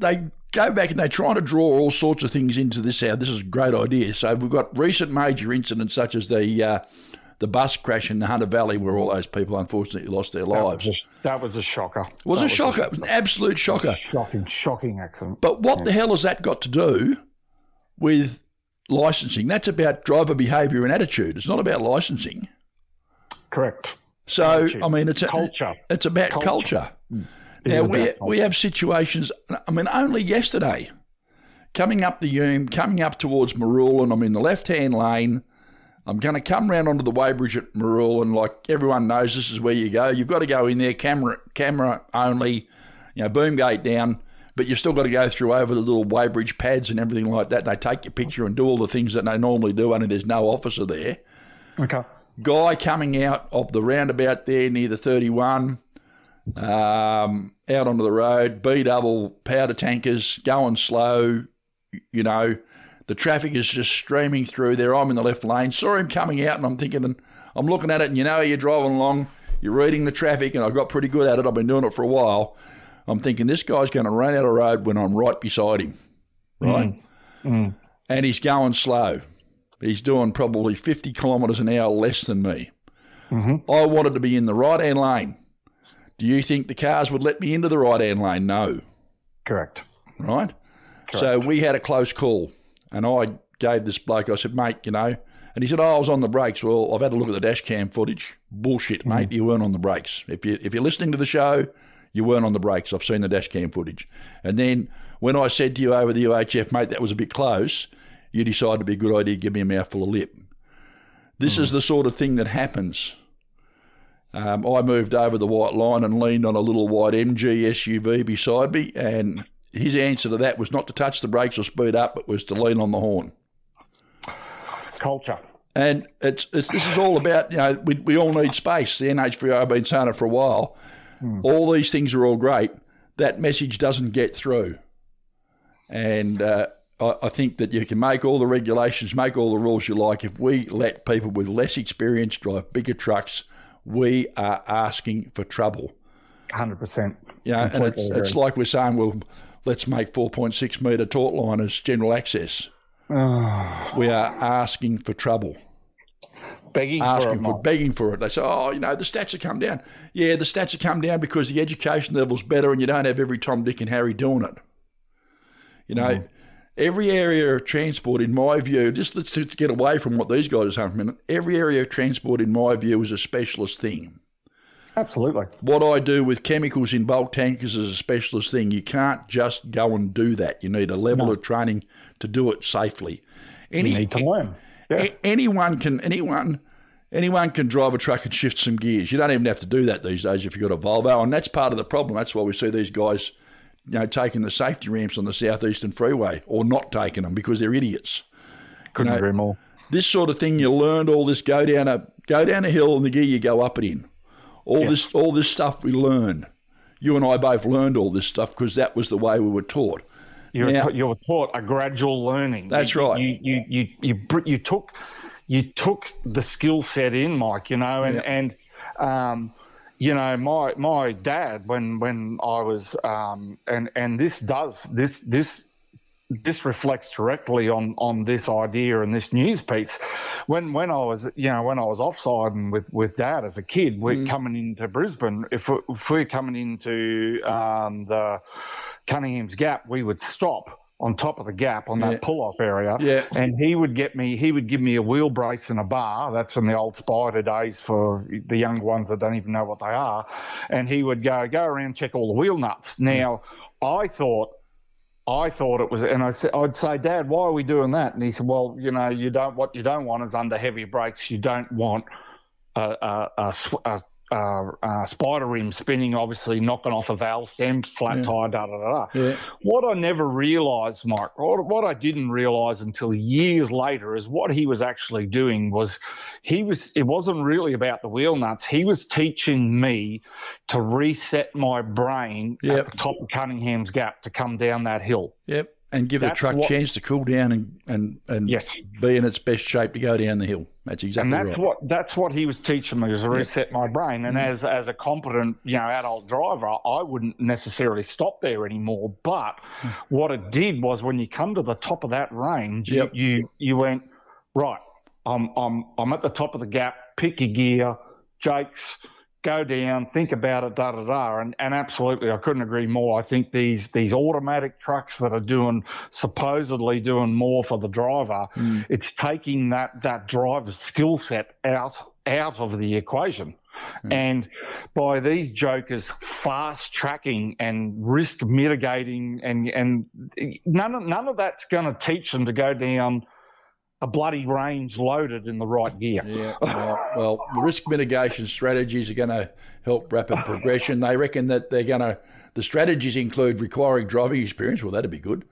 they go back and they're trying to draw all sorts of things into this. How this is a great idea. So we've got recent major incidents such as the uh, the bus crash in the Hunter Valley, where all those people unfortunately lost their That lives. was a, that was a shocker. It was That a shocker, it was an absolute shocker. Shocking, shocking accident. But what the hell has that got to do with licensing? That's about driver behaviour and attitude. It's not about licensing. Correct. So Attitude. I mean, it's a, Culture. It's about Culture. culture. It Now we we have situations. I mean, only yesterday, coming up the Hume, coming up towards Marulan, I'm in the left hand lane. I'm going to come round onto the weighbridge at Marulan. Like everyone knows, this is where you go. You've got to go in there, camera camera only. You know, boom gate down. But you've still got to go through over the little weighbridge pads and everything like that. They take your picture and do all the things that they normally do, only there's no officer there Okay. guy coming out of the roundabout there near the 31, um, out onto the road, B double powder tankers going slow. You know, the traffic is just streaming through there. I'm in the left lane. Saw him coming out, and I'm thinking, and I'm looking at it, and you know, you're driving along, you're reading the traffic, and I got pretty good at it. I've been doing it for a while. I'm thinking this guy's going to run out of road when I'm right beside him, right? Mm. Mm. And he's going slow. He's doing probably 50 kilometres an hour less than me. Mm-hmm. I wanted to be in the right hand lane. Do you think the cars would let me into the right hand lane? No, Correct. right? Correct. So we had a close call, and I gave this bloke, I said, mate, you know, and he said, oh, I was on the brakes. Well, I've had a look at the dash cam footage. Bullshit, hmm. mate. You weren't on the brakes. If, you, if you're listening to the show, you weren't on the brakes. I've seen the dash cam footage. And then when I said to you over the UHF, mate, that was a bit close, you decided to be a good idea to give me a mouthful of lip. This hmm. is the sort of thing that happens. Um, I moved over the white line and leaned on a little white MG SUV beside me, and his answer to that was not to touch the brakes or speed up, but was to lean on the horn. Culture. And it's, it's this is all about you know we, we all need space. The NHVR have been saying it for a while. All these things are all great. That message doesn't get through, and uh, I, I think that you can make all the regulations, make all the rules you like. If we let people with less experience drive bigger trucks, we are asking for trouble. Hundred percent. Yeah, and it's it's like we're saying, well, let's make 4.6 metre taut liners general access. Ah. we are asking for trouble, begging for it, for Mike. begging for it. They say, oh, you know, the stats have come down. Yeah, the stats have come down because the education level's better, and you don't have every Tom, Dick, and Harry doing it. You know, mm. Every area of transport, in my view, just let's, let's get away from what these guys are saying for a minute. Every area of transport, in my view, is a specialist thing. Absolutely. What I do with chemicals in bulk tankers is a specialist thing. You can't just go and do that. You need a level No. of training to do it safely. Any, You need to learn. Yeah. anyone can anyone anyone can drive a truck and shift some gears. You don't even have to do that these days if you've got a Volvo, and that's part of the problem. That's why we see these guys, you know, taking the safety ramps on the southeastern freeway or not taking them because they're idiots. Couldn't know, agree more. This sort of thing you learned all this go down a go down a hill and the gear you go up it in. All this all this stuff we learned. You and I both learned all this stuff because that was the way we were taught. You were, Now- ta- you were taught a gradual learning. That's You- right. You you you you, br- you took you took the skill set in, Mike. You know, and Yeah. and um, you know, my my dad when when I was um, and and this does this this this reflects directly on on this idea and this news piece. When when I was you know when I was offside and with with dad as a kid, we're coming into Brisbane. If, we, if we're coming into um, the Cunningham's Gap, we would stop on top of the gap on that Yeah. pull off area. Yeah. And he would get me. He would give me a wheel brace and a bar. That's in the old spider days for the young ones that don't even know what they are. And he would go go around check all the wheel nuts. Now, I thought I thought it was, and I said, I'd say, Dad, why are we doing that? And he said, Well, you know, you don't. What you don't want is under heavy brakes. You don't want a, a, a, a, a, a spider rim spinning, obviously knocking off a valve stem, flat tire, da da da. da. Yeah. What I never realised, Mike, what, what I didn't realise until years later is what he was actually doing was he was. It wasn't really about the wheel nuts. He was teaching me to reset my brain Yep. at the top of Cunningham's Gap to come down that hill. Yep. And give the truck a what- chance to cool down and, and, and Yes. be in its best shape to go down the hill. That's exactly And that's right. what that's what he was teaching me was to reset my brain. Mm. And as as a competent, you know, adult driver, I wouldn't necessarily stop there anymore. But Mm. what it did was when you come to the top of that range, Yep. you, you you went, right, I'm I'm I'm at the top of the gap, pick your gear, Jakes, go down, think about it, da da da. And and absolutely I couldn't agree more. I think these these automatic trucks that are doing supposedly doing more for the driver, Mm. it's taking that that driver's skill set out out of the equation. And by these jokers fast tracking and risk mitigating and and none of none of that's going to teach them to go down a bloody range loaded in the right gear. Yeah, well, well, the risk mitigation strategies are going to help rapid progression. They reckon that they're going to, the strategies include requiring driving experience. Well, that'd be good.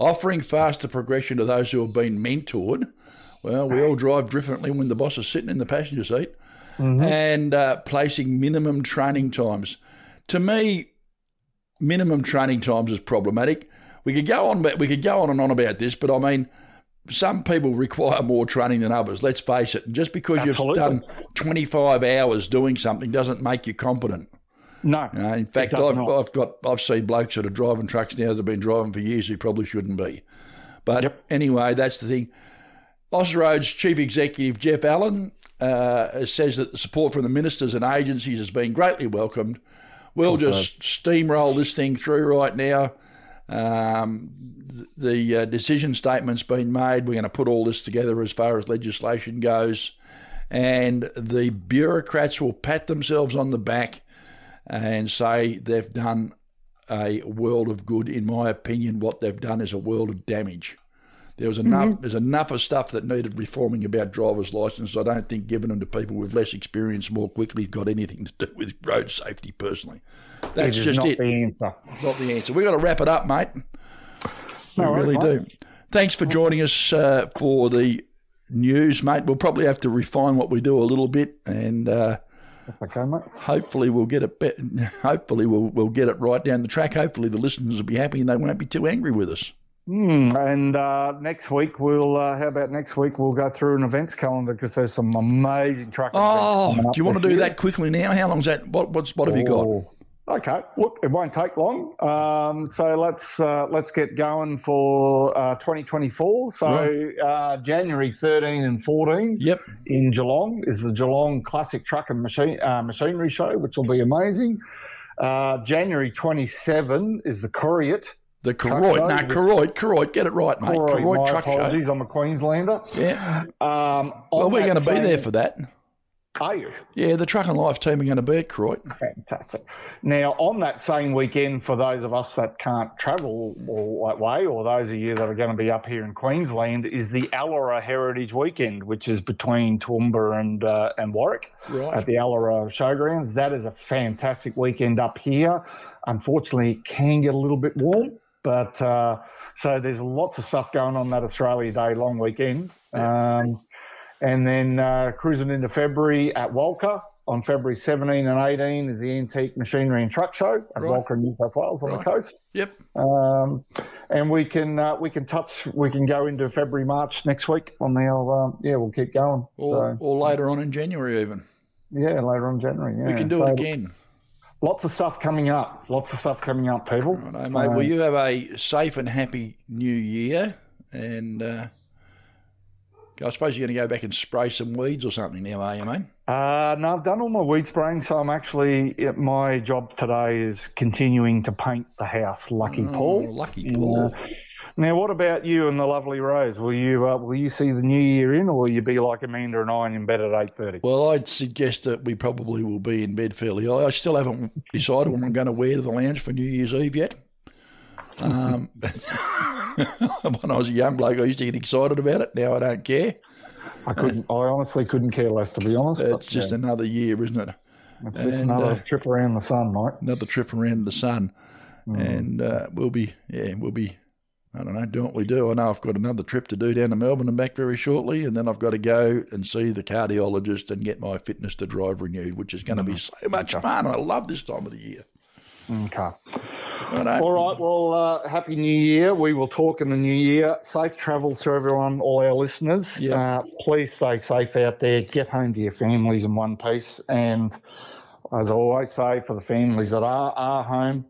Offering faster progression to those who have been mentored. Well, we all drive differently when the boss is sitting in the passenger seat. And uh, placing minimum training times. To me, minimum training times is problematic. We could go on, but we could go on and on about this, but I mean, some people require more training than others. Let's face it. And just because Absolutely. you've done 25 hours doing something doesn't make you competent. No. You know, in fact, I've, not. I've got I've seen blokes that are driving trucks now that have been driving for years who probably shouldn't be. But Yep. anyway, that's the thing. Austroads chief executive Geoff Allan uh, says that the support from the ministers and agencies has been greatly welcomed. We'll just steamroll this thing through right now. Um, th- the uh, decision statement's been made. We're going to put all this together as far as legislation goes. And the bureaucrats will pat themselves on the back and say they've done a world of good. In my opinion, what they've done is a world of damage. There was enough. There's enough of stuff that needed reforming about driver's licences. I don't think giving them to people with less experience more quickly got anything to do with road safety. Personally, that's It is just not it. the answer. Not the answer. We've got to wrap it up, mate. We No worries, really mate. do. Thanks for joining us uh, for the news, mate. We'll probably have to refine what we do a little bit, and uh, Okay, mate. hopefully we'll get it. Be- hopefully we'll we'll get it right down the track. Hopefully the listeners will be happy and they won't be too angry with us. Hmm, and uh, next week we'll. Uh, how about next week we'll go through an events calendar because there's some amazing truck. Oh, do you want to do year. that quickly now? How long's that? What what's what have you got? Oh, Okay, look, it won't take long. Um, so let's uh, let's get going for uh, 2024. So uh, January 13 and 14 Yep. in Geelong is the Geelong Classic Truck and Machine uh, Machinery Show, which will be amazing. Uh, January 27 is the Courier The Koroit, no, Koroit, Koroit, get it right, mate. My Truck Show. apologies, I'm a Queenslander. Yeah. Um, Well, we're going to be there for that. Are you? Yeah, the Truckin' Life team are going to be at Koroit. Fantastic. Now, on that same weekend, for those of us that can't travel all that way, or those of you that are going to be up here in Queensland, is the Allora Heritage Weekend, which is between Toowoomba and uh, and Warwick Right. at the Allora Showgrounds. That is a fantastic weekend up here. Unfortunately, it can get a little bit warm, but uh, so there's lots of stuff going on that Australia Day long weekend. Um, and then uh, cruising into February at Walker on February 17 and 18 is the Antique Machinery and Truck Show at Right. Walker, New South Wales on Right. the coast. Yep. Um, and we can uh, we can touch we can go into February March next week on the old, um, yeah we'll keep going. Or, so or later on in January, even. yeah later on January yeah We can do So it again. Lots of stuff coming up. Lots of stuff coming up, people. Righto, mate. Well, you have a safe and happy new year. And uh, I suppose you're going to go back and spray some weeds or something now, are you, mate? Uh, no, I've done all my weed spraying, so I'm actually my job today is continuing to paint the house. Lucky Oh, Paul. lucky. Paul. Now, what about you and the lovely Rose? Will you uh, will you see the new year in, or will you be like Amanda and I and in bed at eight thirty? Well, I'd suggest that we probably will be in bed fairly early. I still haven't decided what I'm going to wear to the lounge for New Year's Eve yet. Um, when I was a young bloke, I used to get excited about it. Now I don't care. I couldn't. I honestly couldn't care less, to be honest. It's just yeah, another year, isn't it? it's just and, another uh, trip around the sun, mate. Another trip around the sun, and uh, we'll be yeah, we'll be. I don't know, doing what we do. I know I've got another trip to do down to Melbourne and back very shortly, and then I've got to go and see the cardiologist and get my fitness to drive renewed, which is going to be so much fun. I love this time of the year. Okay. Righto. All right. Well, uh, happy New Year. We will talk in the new year. Safe travels to everyone, all our listeners. Yeah. Uh, please stay safe out there. Get home to your families in one piece. And as I always say, for the families that are are home,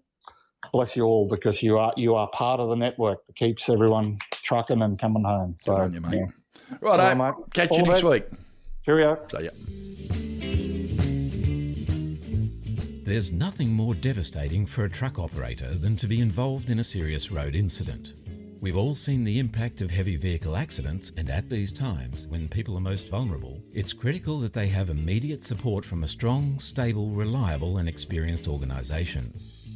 bless you all because you are you are part of the network that keeps everyone trucking and coming home. So, Good on you, mate. yeah. Righto. All right, mate. Catch All you the next best. week. Cheerio. See ya. There's nothing more devastating for a truck operator than to be involved in a serious road incident. We've all seen the impact of heavy vehicle accidents, and at these times, when people are most vulnerable, it's critical that they have immediate support from a strong, stable, reliable, and experienced organisation.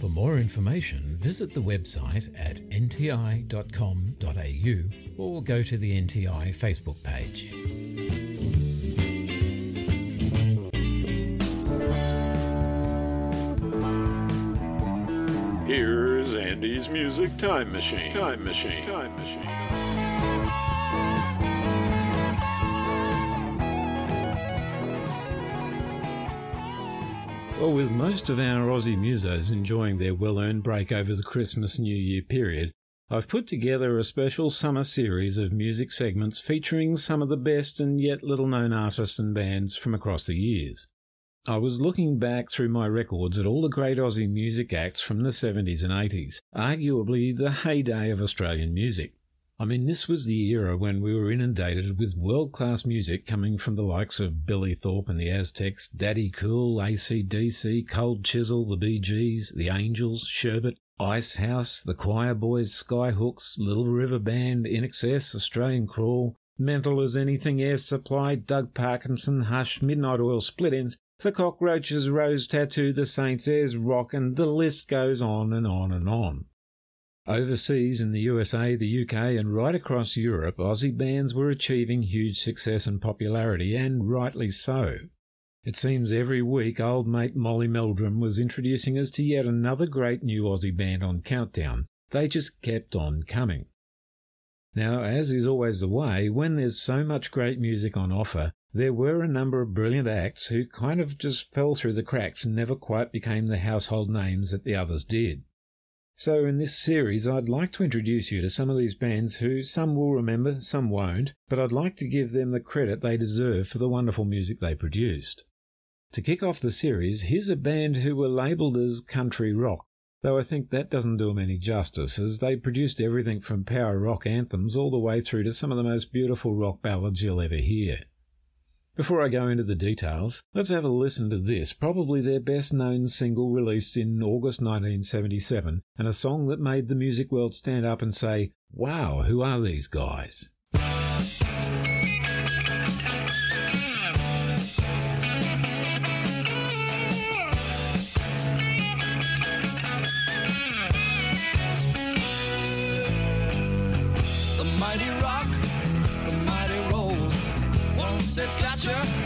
For more information, visit the website at nti.com.au or go to the NTI Facebook page. Here's Andy's Music Time Machine. Time Machine. Time Machine. Well, with most of our Aussie musos enjoying their well earned break over the Christmas New Year period, I've put together a special summer series of music segments featuring some of the best and yet little known artists and bands from across the years. I was looking back through my records at all the great Aussie music acts from the 70s and 80s, arguably the heyday of Australian music. I mean, this was the era when we were inundated with world class music coming from the likes of Billy Thorpe and the Aztecs, Daddy Cool, ACDC, Cold Chisel, the Bee Gees, the Angels, Sherbet, Icehouse, the Choirboys, Skyhooks, Little River Band, INXS, Australian Crawl, Mental as Anything Air Supply, Doug Parkinson, Hush, Midnight Oil, Split Enz, The Cockroaches, Rose Tattoo, The Saints, Ayers Rock, and the list goes on and on and on. Overseas in the USA, the UK, and right across Europe, Aussie bands were achieving huge success and popularity, and rightly so. It seems every week old mate Molly Meldrum was introducing us to yet another great new Aussie band on Countdown. They just kept on coming. Now, as is always the way, when there's so much great music on offer, there were a number of brilliant acts who kind of just fell through the cracks and never quite became the household names that the others did. So, in this series, I'd like to introduce you to some of these bands who some will remember, some won't, but I'd like to give them the credit they deserve for the wonderful music they produced. To kick off the series, here's a band who were labelled as country rock, though I think that doesn't do them any justice, as they produced everything from power rock anthems all the way through to some of the most beautiful rock ballads you'll ever hear. Before I go into the details, let's have a listen to this, probably their best known single released in August 1977, and a song that made the music world stand up and say, Wow, who are these guys? It's got you,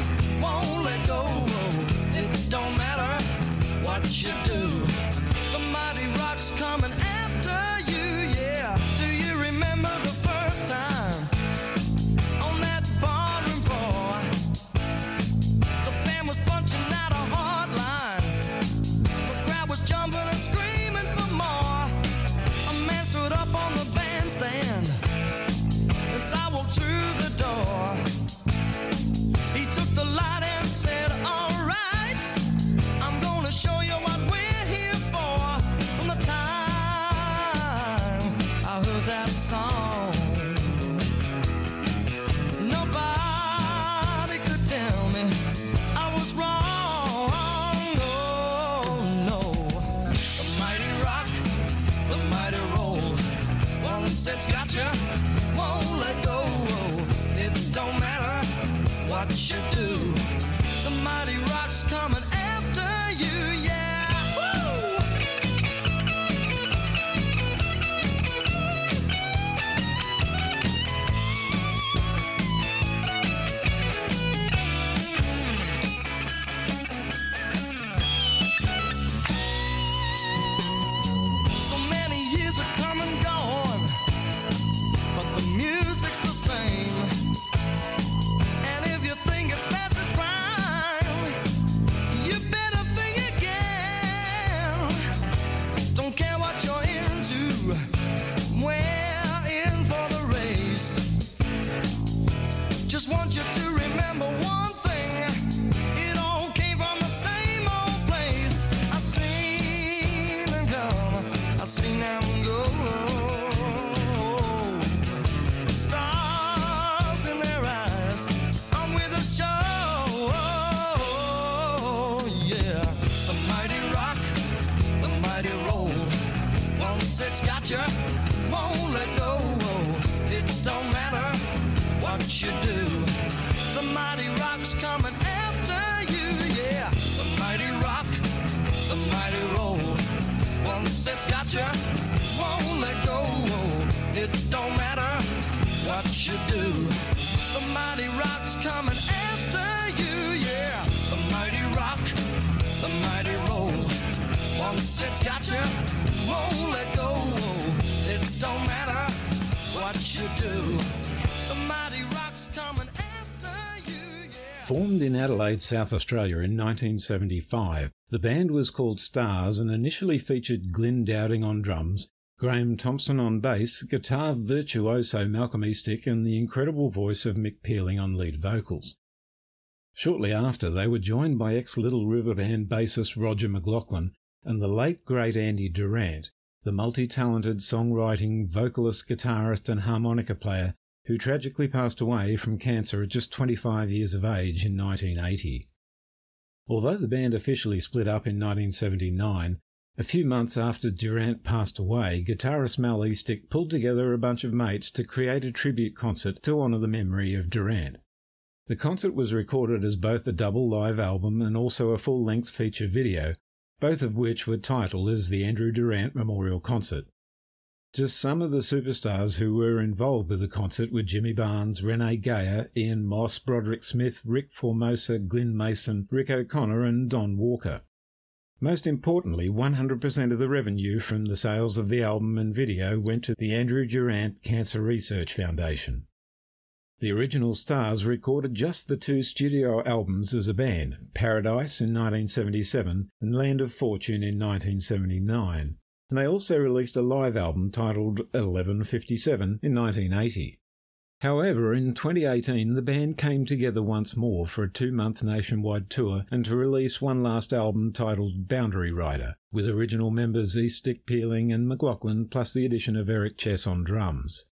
what South Australia in 1975, the band was called Stars and initially featured Glyn Dowding on drums, Graham Thompson on bass, guitar virtuoso Malcolm Eastick, and the incredible voice of Mick Pealing on lead vocals. Shortly after, they were joined by ex Little River Band bassist Roger McLachlan and the late great Andy Durant, the multi talented songwriting, vocalist, guitarist, and harmonica player who tragically passed away from cancer at just 25 years of age in 1980. Although the band officially split up in 1979, a few months after Durant passed away, guitarist Mal Eastick pulled together a bunch of mates to create a tribute concert to honour the memory of Durant. The concert was recorded as both a double live album and also a full length feature video, both of which were titled as the Andrew Durant Memorial Concert. Just some of the superstars who were involved with the concert were Jimmy Barnes, Renée Geyer, Ian Moss, Broderick Smith, Rick Formosa, Glyn Mason, Rick O'Connor, and Don Walker. Most importantly, 100% of the revenue from the sales of the album and video went to the Andrew Durant Cancer Research Foundation. The original stars recorded just the two studio albums as a band Paradise in 1977 and Land of Fortune in 1979. And they also released a live album titled 1157 in 1980. However, in 2018, the band came together once more for a two month nationwide tour and to release one last album titled Boundary Rider, with original members East Stick Pealing and McLachlan, plus the addition of Eric Chess on drums.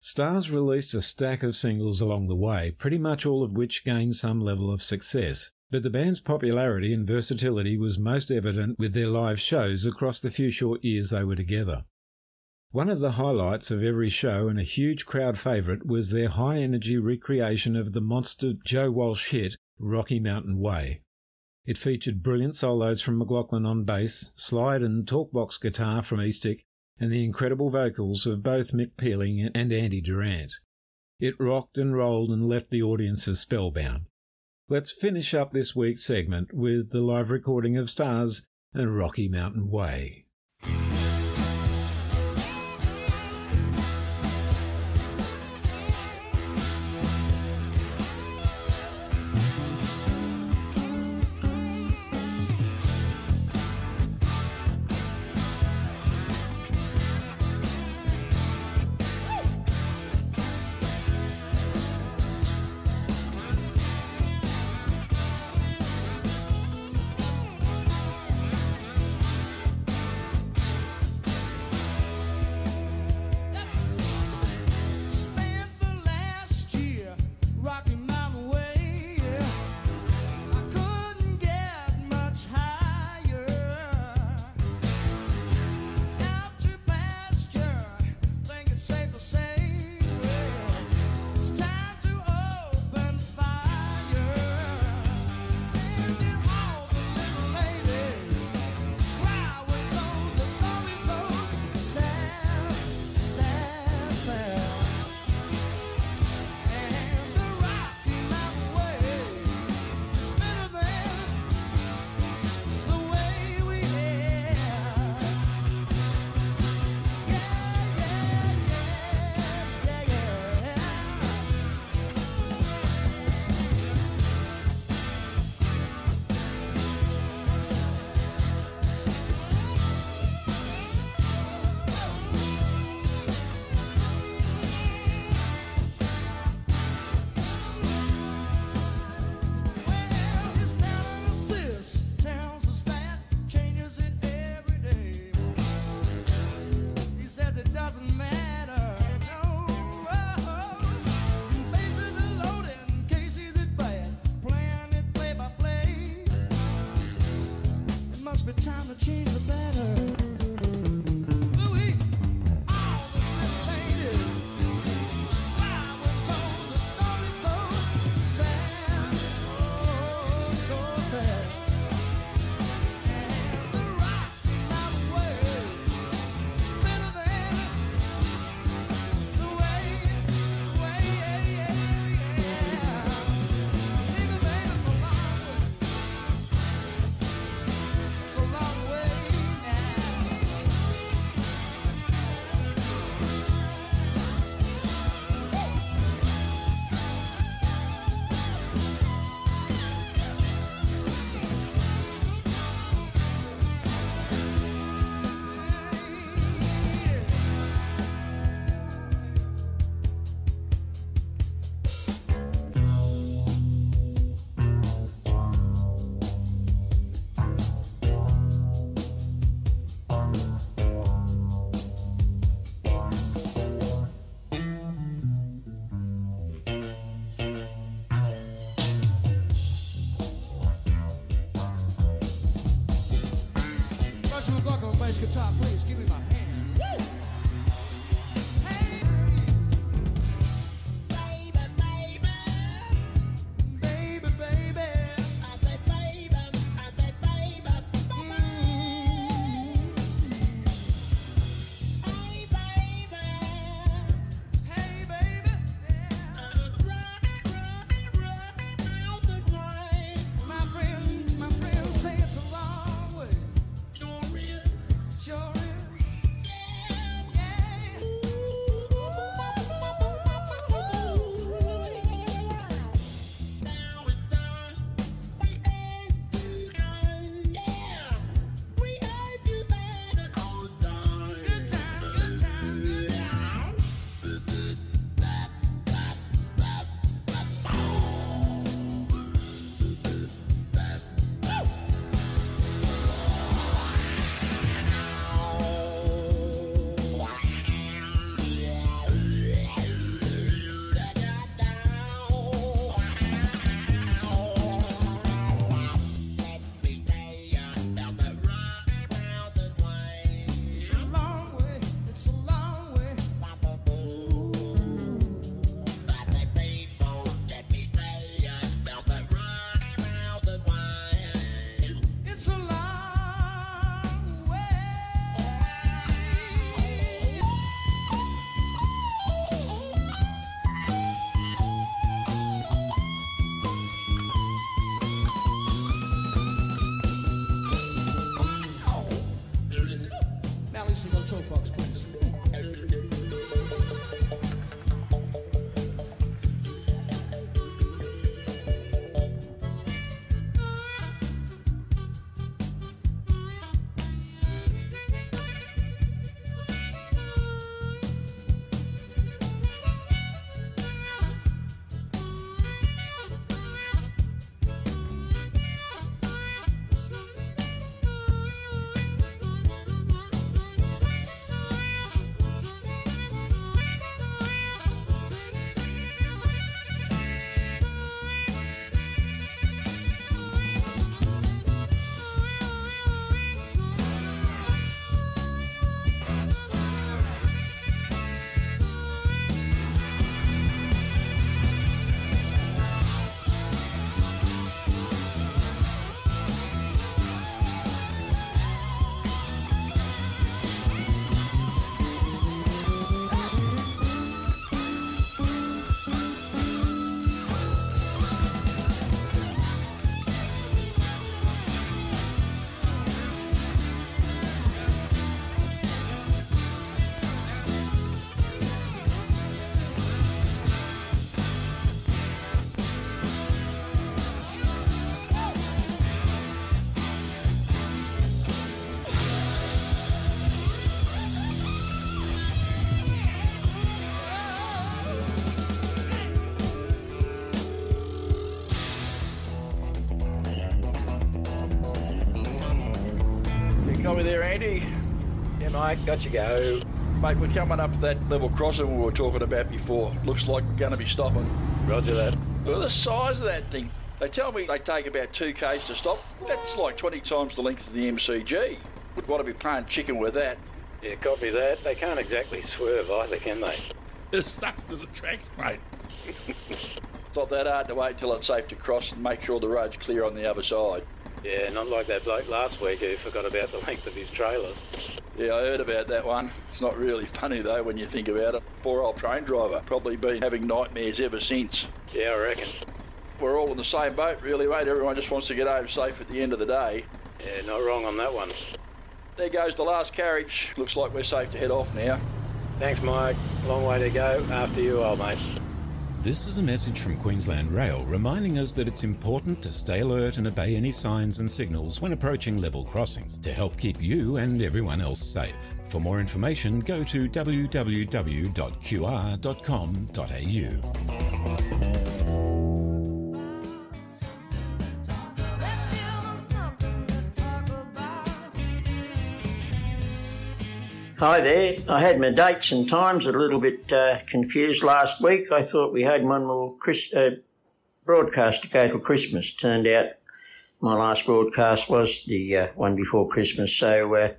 Stars released a stack of singles along the way, pretty much all of which gained some level of success, but the band's popularity and versatility was most evident with their live shows across the few short years they were together. One of the highlights of every show and a huge crowd favourite was their high energy recreation of the monster Joe Walsh hit Rocky Mountain Way. It featured brilliant solos from McLachlan on bass, slide and talkbox guitar from Eastick, and the incredible vocals of both Mick Pealing and Andy Durant. It rocked and rolled and left the audiences spellbound. Let's finish up this week's segment with the live recording of Stars and Rocky Mountain Way. Guitar, please mate, got you go. Mate, we're coming up to that level crossing we were talking about before. Looks like we're going to be stopping. Roger that. Look at the size of that thing. They tell me they take about two k's to stop. That's like 20 times the length of the MCG. Would want to be playing chicken with that. Yeah, copy that. They can't exactly swerve either, can they? It's stuck to the tracks, mate. it's not that hard to wait till it's safe to cross and make sure the road's clear on the other side. Yeah, not like that bloke last week who forgot about the length of his trailer. Yeah, I heard about that one. It's not really funny though when you think about it. Poor old train driver, probably been having nightmares ever since. Yeah, I reckon. We're all in the same boat, really, mate. Everyone just wants to get home safe at the end of the day. Yeah, not wrong on that one. There goes the last carriage. Looks like we're safe to head off now. Thanks, Mike. Long way to go. After you, old mate. This is a message from Queensland Rail reminding us that it's important to stay alert and obey any signs and signals when approaching level crossings to help keep you and everyone else safe. For more information, go to www.qr.com.au. Hi there. I had my dates and times a little bit uh, confused last week. I thought we had one more Chris, uh, broadcast to go till Christmas. Turned out my last broadcast was the uh, one before Christmas. So uh,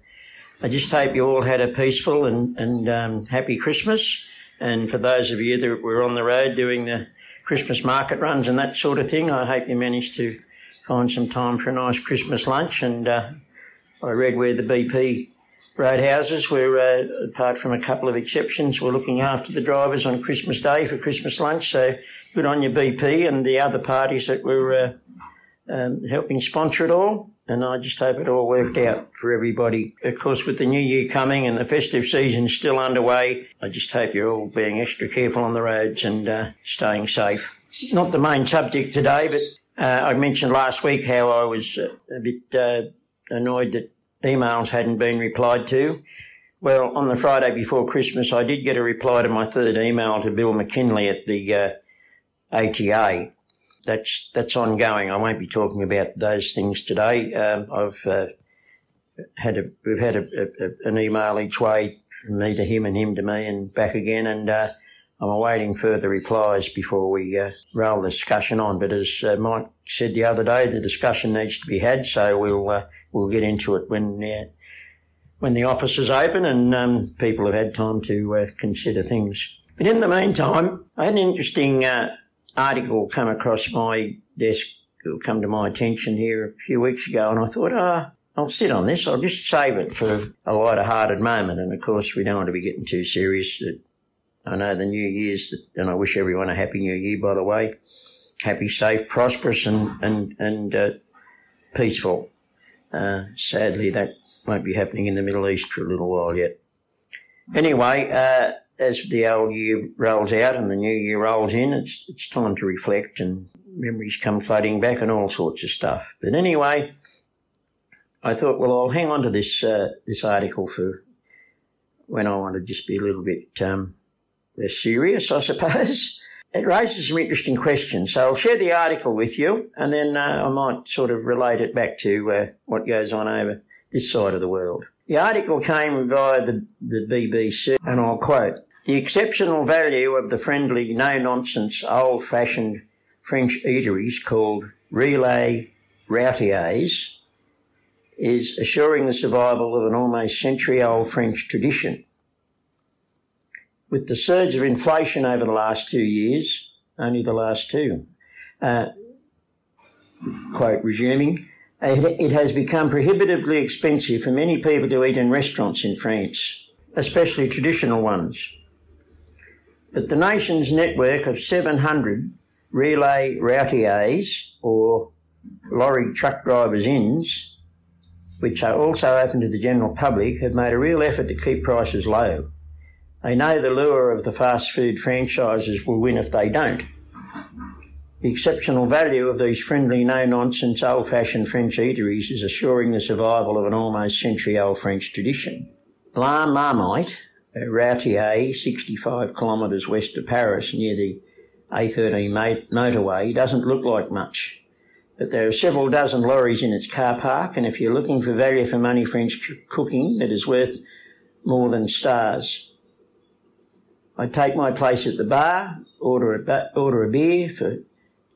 I just hope you all had a peaceful and, and um, happy Christmas. And for those of you that were on the road doing the Christmas market runs and that sort of thing, I hope you managed to find some time for a nice Christmas lunch. And uh, I read where the BP roadhouses were, uh, apart from a couple of exceptions, we're looking after the drivers on Christmas Day for Christmas lunch. So good on your BP and the other parties that were uh, um, helping sponsor it all. And I just hope it all worked out for everybody. Of course, with the new year coming and the festive season still underway, I just hope you're all being extra careful on the roads and uh, staying safe. Not the main subject today, but uh, I mentioned last week how I was a bit uh, annoyed that emails hadn't been replied to. Well, on the Friday before Christmas, I did get a reply to my third email to Bill McKinley at the uh, ATA. That's that's ongoing. I won't be talking about those things today. Um, I've uh, had a we've had a, a, an email each way from me to him and him to me and back again, and uh, I'm awaiting further replies before we uh, roll the discussion on. But as uh, Mike said the other day, the discussion needs to be had, so we'll uh, we'll get into it when uh, when the office is open and um, people have had time to uh, consider things. But in the meantime, I had an interesting uh, article come across my desk, come to my attention here a few weeks ago, and I thought, ah. I'll sit on this. I'll just save it for a lighter-hearted moment. And of course, we don't want to be getting too serious. I know the New Year's, and I wish everyone a happy New Year, by the way. Happy, safe, prosperous, and and and uh, peaceful. Uh, sadly, that won't be happening in the Middle East for a little while yet. Anyway, uh, as the old year rolls out and the new year rolls in, it's it's time to reflect and memories come flooding back and all sorts of stuff. But anyway, I thought, well, I'll hang on to this uh, this article for when I want to just be a little bit um, less serious, I suppose. It raises some interesting questions, so I'll share the article with you, and then uh, I might sort of relate it back to uh, what goes on over this side of the world. The article came via the, the BBC, and I'll quote The exceptional value of the friendly, no nonsense, old fashioned French eateries called relais routiers is assuring the survival of an almost century old French tradition. With the surge of inflation over the last two years, only the last two, uh, quote resuming, it, it has become prohibitively expensive for many people to eat in restaurants in France, especially traditional ones. But the nation's network of 700 relais routiers, or lorry truck drivers' inns, which are also open to the general public, have made a real effort to keep prices low. They know the lure of the fast food franchises will win if they don't. The exceptional value of these friendly, no nonsense, old fashioned French eateries is assuring the survival of an almost century old French tradition. La Marmite, a routier 65 kilometres west of Paris near the A13 motorway, doesn't look like much. But there are several dozen lorries in its car park, and if you're looking for value for money French cooking that is worth more than stars, I take my place at the bar, order a, ba- order a beer for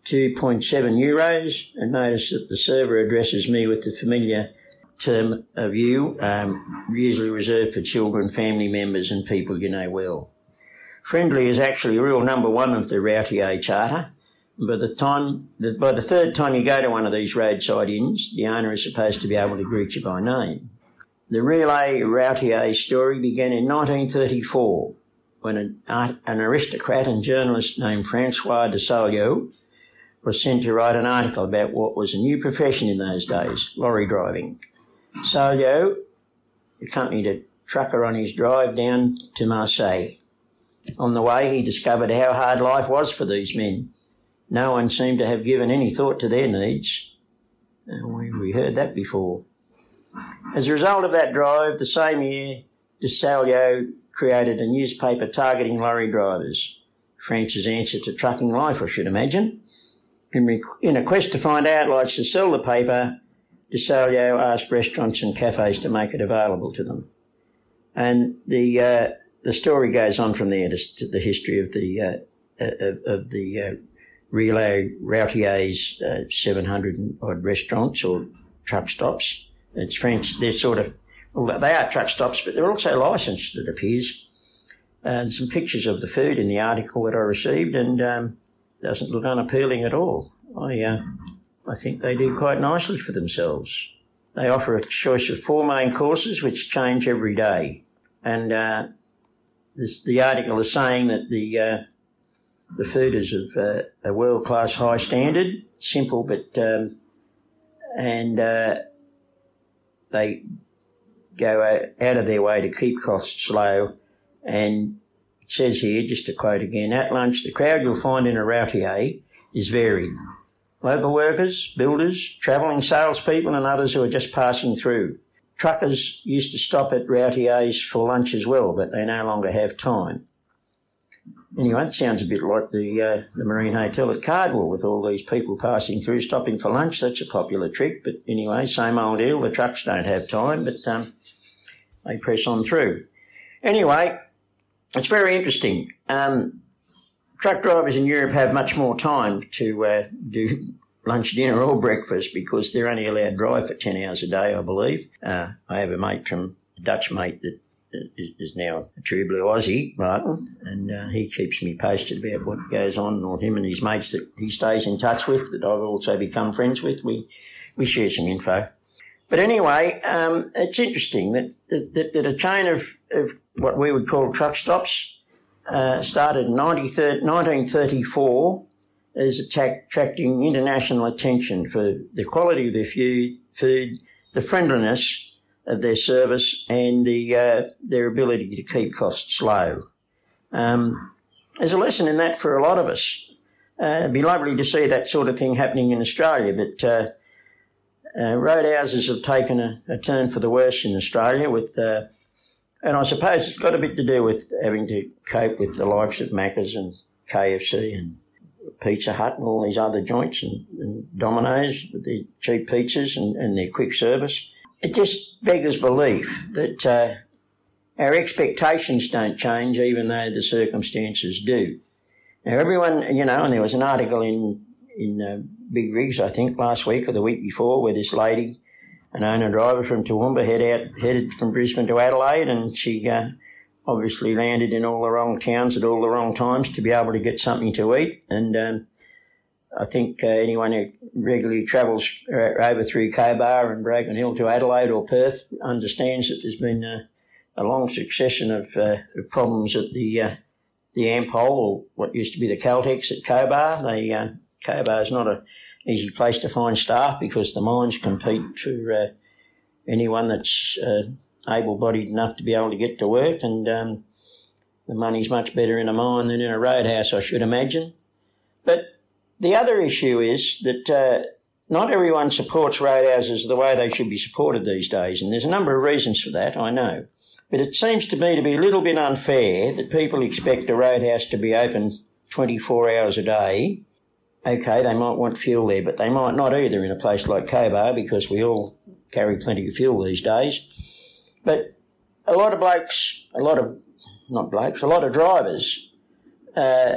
2.7 euros, and notice that the server addresses me with the familiar term of you, um, usually reserved for children, family members, and people you know well. Friendly is actually rule number one of the Routier Charter. By the time, by the third time you go to one of these roadside inns, the owner is supposed to be able to greet you by name. The relais Routier story began in 1934 when an, an aristocrat and journalist named Francois de Saulieu was sent to write an article about what was a new profession in those days, lorry driving. Saulieu accompanied a trucker on his drive down to Marseille. On the way, he discovered how hard life was for these men. No one seemed to have given any thought to their needs. We, heard that before. As a result of that drive, the same year, de Saulieu created a newspaper targeting lorry drivers. France's answer to trucking life, I should imagine. In, in a quest to find outlets to sell the paper, de Saulieu asked restaurants and cafes to make it available to them. And the uh, the story goes on from there to, the history of the uh, of, of the uh, relais routiers, uh, 700 odd restaurants or truck stops. It's French. They're sort of they are truck stops, but they're also licensed. It appears. And some pictures of the food in the article that I received, and um, doesn't look unappealing at all. I uh, I think they do quite nicely for themselves. They offer a choice of four main courses, which change every day, and uh, this, the article is saying that the uh, the food is of uh, a world class high standard, simple but um, and uh, they go out of their way to keep costs low. And it says here, just to quote again, at lunch, the crowd you'll find in a routier is varied. Local workers, builders, travelling salespeople, and others who are just passing through. Truckers used to stop at routiers for lunch as well, but they no longer have time. Anyway, it sounds a bit like the uh, the Marine Hotel at Cardwell with all these people passing through, stopping for lunch. That's a popular trick, but anyway, same old deal. The trucks don't have time, but um, they press on through. Anyway, it's very interesting. Um, truck drivers in Europe have much more time to uh, do lunch, dinner, or breakfast because they're only allowed to drive for 10 hours a day, I believe. Uh, I have a mate from, a Dutch mate that is is now a true blue Aussie, Martin, and uh, he keeps me posted about what goes on, or him and his mates that he stays in touch with, that I've also become friends with. We, we share some info. But anyway, um, it's interesting that, that, that a chain of, of what we would call truck stops uh, started in 90 1934 as attack, attracting international attention for the quality of their food, food, the friendliness of their service and the uh, their ability to keep costs low. Um, there's a lesson in that for a lot of us. Uh, it'd be lovely to see that sort of thing happening in Australia, but uh, uh, roadhouses have taken a, a turn for the worse in Australia with, uh, and I suppose it's got a bit to do with having to cope with the likes of Macca's and KFC and Pizza Hut and all these other joints and, and Domino's with their cheap pizzas and, and their quick service. It just beggars belief that uh, our expectations don't change even though the circumstances do. Now, everyone, you know, and there was an article in in uh, Big Rigs, I think, last week or the week before, where this lady, an owner driver from Toowoomba, head out, headed from Brisbane to Adelaide, and she uh, obviously landed in all the wrong towns at all the wrong times to be able to get something to eat. And um, I think uh, anyone who regularly travels uh, over through Cobar and Broken Hill to Adelaide or Perth understands that there's been uh, a long succession of, uh, of problems at the uh, the Ampol, or what used to be the Caltex at Cobar. They uh, Cobar is not a easy place to find staff because the mines compete for uh, anyone that's able-bodied enough to be able to get to work, and um, the money's much better in a mine than in a roadhouse, I should imagine. But the other issue is that uh, not everyone supports roadhouses the way they should be supported these days, and there's a number of reasons for that, I know. But it seems to me to be a little bit unfair that people expect a roadhouse to be open 24 hours a day. Okay, they might want fuel there, but they might not either in a place like Cobar because we all carry plenty of fuel these days. But a lot of blokes, a lot of, not blokes, a lot of drivers, uh,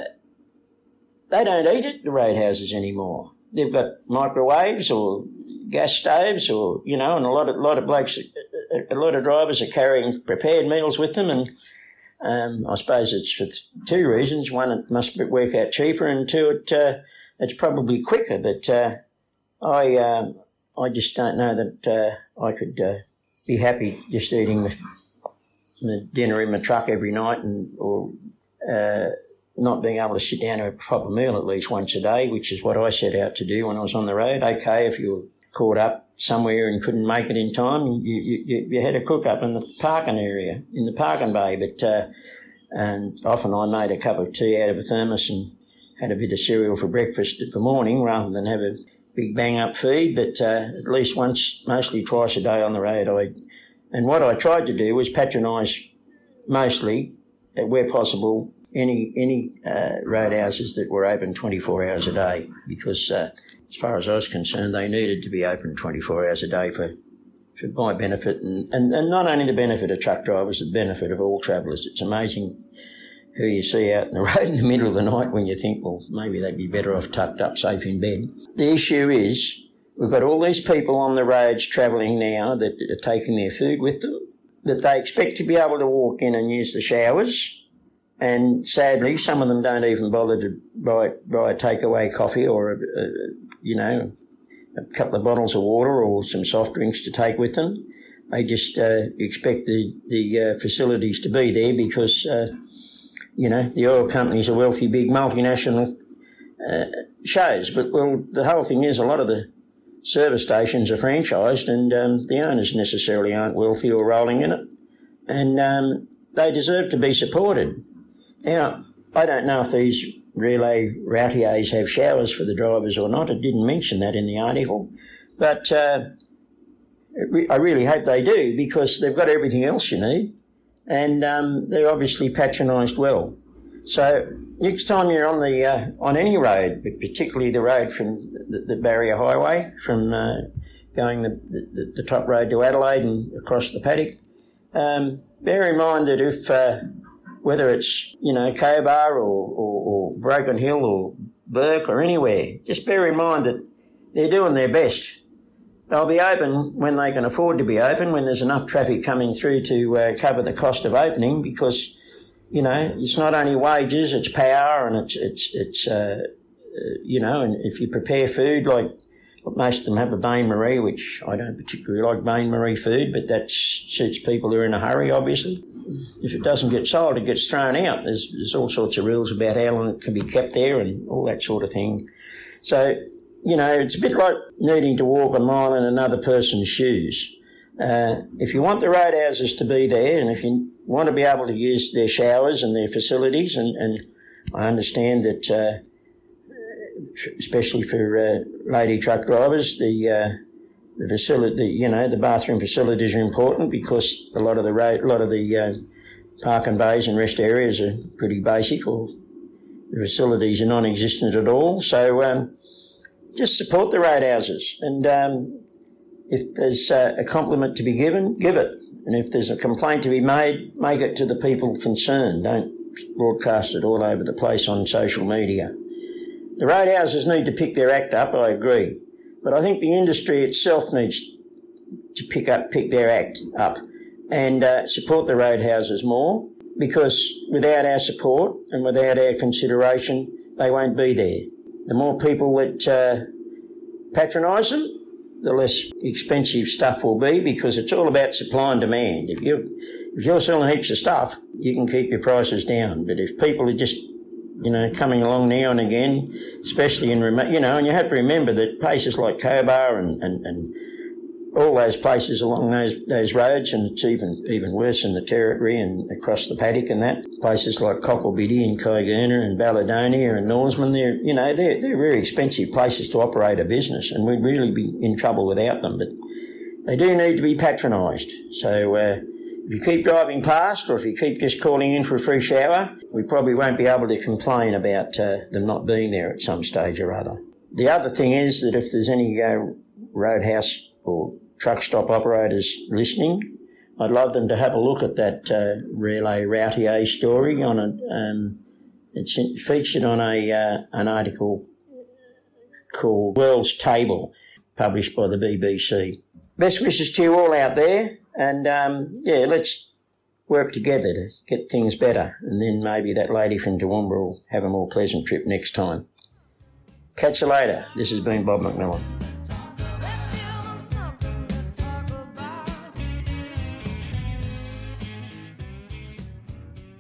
they don't eat at the roadhouses anymore. They've got microwaves or gas stoves or, you know, and a lot of, lot of blokes, a lot of drivers are carrying prepared meals with them and um, I suppose it's for two reasons. One, it must work out cheaper and two, it, uh, it's probably quicker, but uh, I, um, I just don't know that uh, I could uh, be happy just eating the, the dinner in my truck every night and or uh, not being able to sit down to a proper meal at least once a day, which is what I set out to do when I was on the road. Okay, if you were caught up somewhere and couldn't make it in time, you, you, you had a cook up in the parking area, in the parking bay. But uh, and often I made a cup of tea out of a thermos and had a bit of cereal for breakfast in the morning rather than have a big bang up feed. But uh, at least once, mostly twice a day on the road, I and what I tried to do was patronise mostly, where possible, any any uh, roadhouses that were open 24 hours a day because uh, as far as I was concerned, they needed to be open 24 hours a day for, for my benefit and, and, and not only the benefit of truck drivers, the benefit of all travellers. It's amazing who you see out in the road in the middle of the night when you think, well, maybe they'd be better off tucked up safe in bed. The issue is we've got all these people on the roads travelling now that are taking their food with them, that they expect to be able to walk in and use the showers. And sadly, some of them don't even bother to buy, buy a takeaway coffee or, a, a, you know, a couple of bottles of water or some soft drinks to take with them. They just uh, expect the, the uh, facilities to be there because, uh, you know, the oil companies are wealthy, big multinational uh, shows. But, well, the whole thing is a lot of the service stations are franchised and um, the owners necessarily aren't wealthy or rolling in it. And um, they deserve to be supported. Now, I don't know if these relais routiers have showers for the drivers or not. It didn't mention that in the article. But uh, I really hope they do because they've got everything else you need and um, they're obviously patronised well. So next time you're on the uh, on any road, but particularly the road from the, the Barrier Highway, from uh, going the, the, the top road to Adelaide and across the paddock, um, bear in mind that if uh, whether it's you know Cobar or, or, or Broken Hill or Bourke or anywhere, just bear in mind that they're doing their best. They'll be open when they can afford to be open, when there's enough traffic coming through to uh, cover the cost of opening, because you know it's not only wages, it's power, and it's it's it's uh, uh, you know, and if you prepare food like most of them have a bain marie, which I don't particularly like bain marie food, but that suits people who are in a hurry, obviously. If it doesn't get sold, it gets thrown out. There's, there's all sorts of rules about how long it can be kept there and all that sort of thing. So, you know, it's a bit like needing to walk a mile in another person's shoes. Uh, if you want the roadhouses to be there, and if you want to be able to use their showers and their facilities, and, and I understand that, uh, especially for uh, lady truck drivers, the uh, the facility, you know, the bathroom facilities are important because a lot of the road, a lot of the uh, parking bays and rest areas are pretty basic, or the facilities are non-existent at all. So um, just support the roadhouses, and um, if there's uh, a compliment to be given, give it, and if there's a complaint to be made, make it to the people concerned. Don't broadcast it all over the place on social media. The roadhouses need to pick their act up. I agree. But I think the industry itself needs to pick up, pick their act up and uh, support the roadhouses more because without our support and without our consideration, they won't be there. The more people that uh, patronise them, the less expensive stuff will be because it's all about supply and demand. If you if you're selling heaps of stuff, you can keep your prices down. But if people are just you know, coming along now and again, especially in remote, you know, and you have to remember that places like Cobar and, and, and all those places along those those roads, and it's even even worse in the territory and across the paddock and that places like Cocklebiddy and Caiguna and Balladonia and Norseman, they're you know they're they're very expensive places to operate a business, and we'd really be in trouble without them. But they do need to be patronised. So. Uh, if you keep driving past or if you keep just calling in for a free shower, we probably won't be able to complain about uh, them not being there at some stage or other. The other thing is that if there's any uh, roadhouse or truck stop operators listening, I'd love them to have a look at that uh, Relais Routier story on a. Um, it's in- featured on a uh, an article called World's Table, published by the BBC. Best wishes to you all out there, and um, yeah, let's work together to get things better, and then maybe that lady from Toowoomba will have a more pleasant trip next time. Catch you later. This has been Bob McMillan.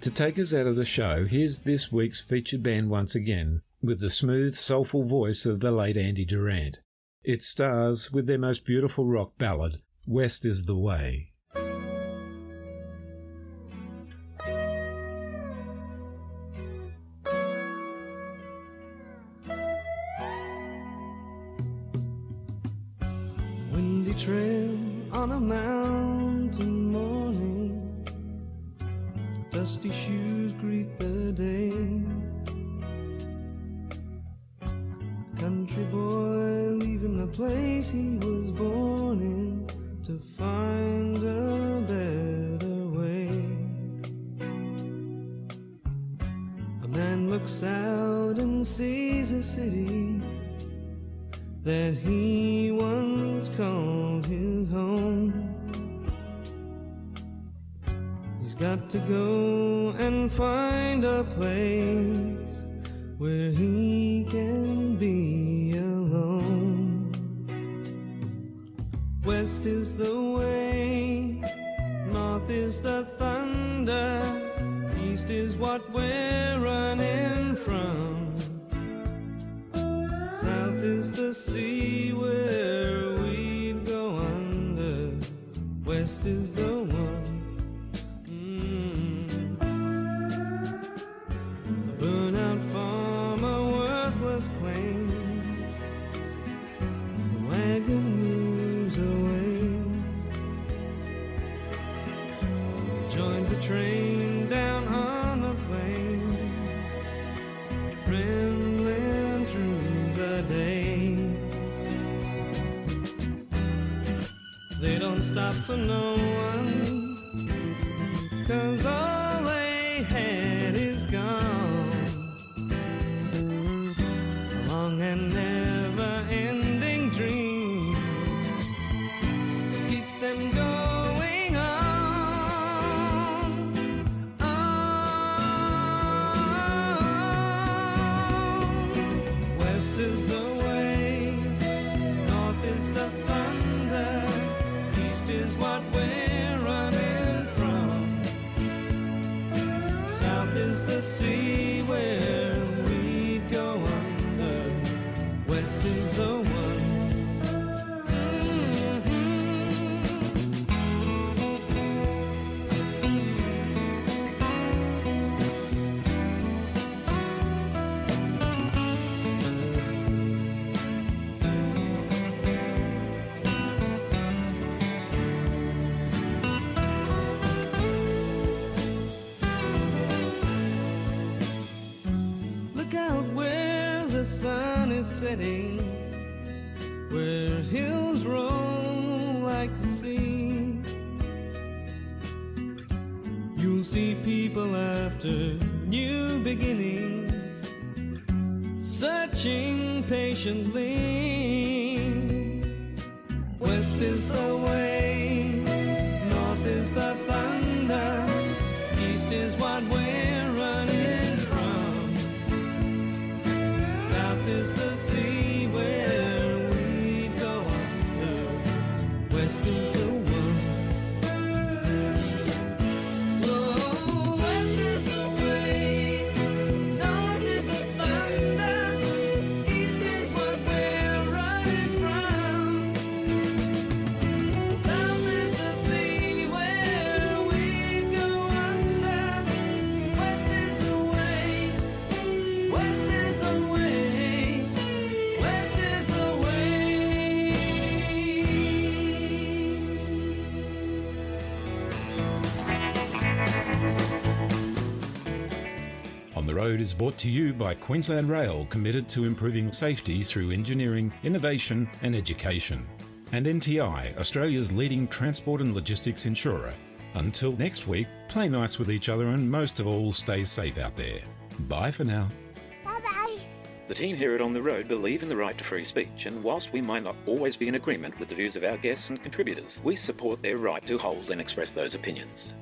To take us out of the show, here's this week's featured band once again, with the smooth, soulful voice of the late Andy Durant. It stars with their most beautiful rock ballad, West is the Way. Windy trail on a mountain morning. Dusty shoes greet the day. Find a place where he sun is brought to you by Queensland Rail, committed to improving safety through engineering, innovation, and education. And NTI, Australia's leading transport and logistics insurer. Until next week, play nice with each other and most of all, stay safe out there. Bye for now. Bye bye. The team here at On the Road believe in the right to free speech, and whilst we might not always be in agreement with the views of our guests and contributors, we support their right to hold and express those opinions.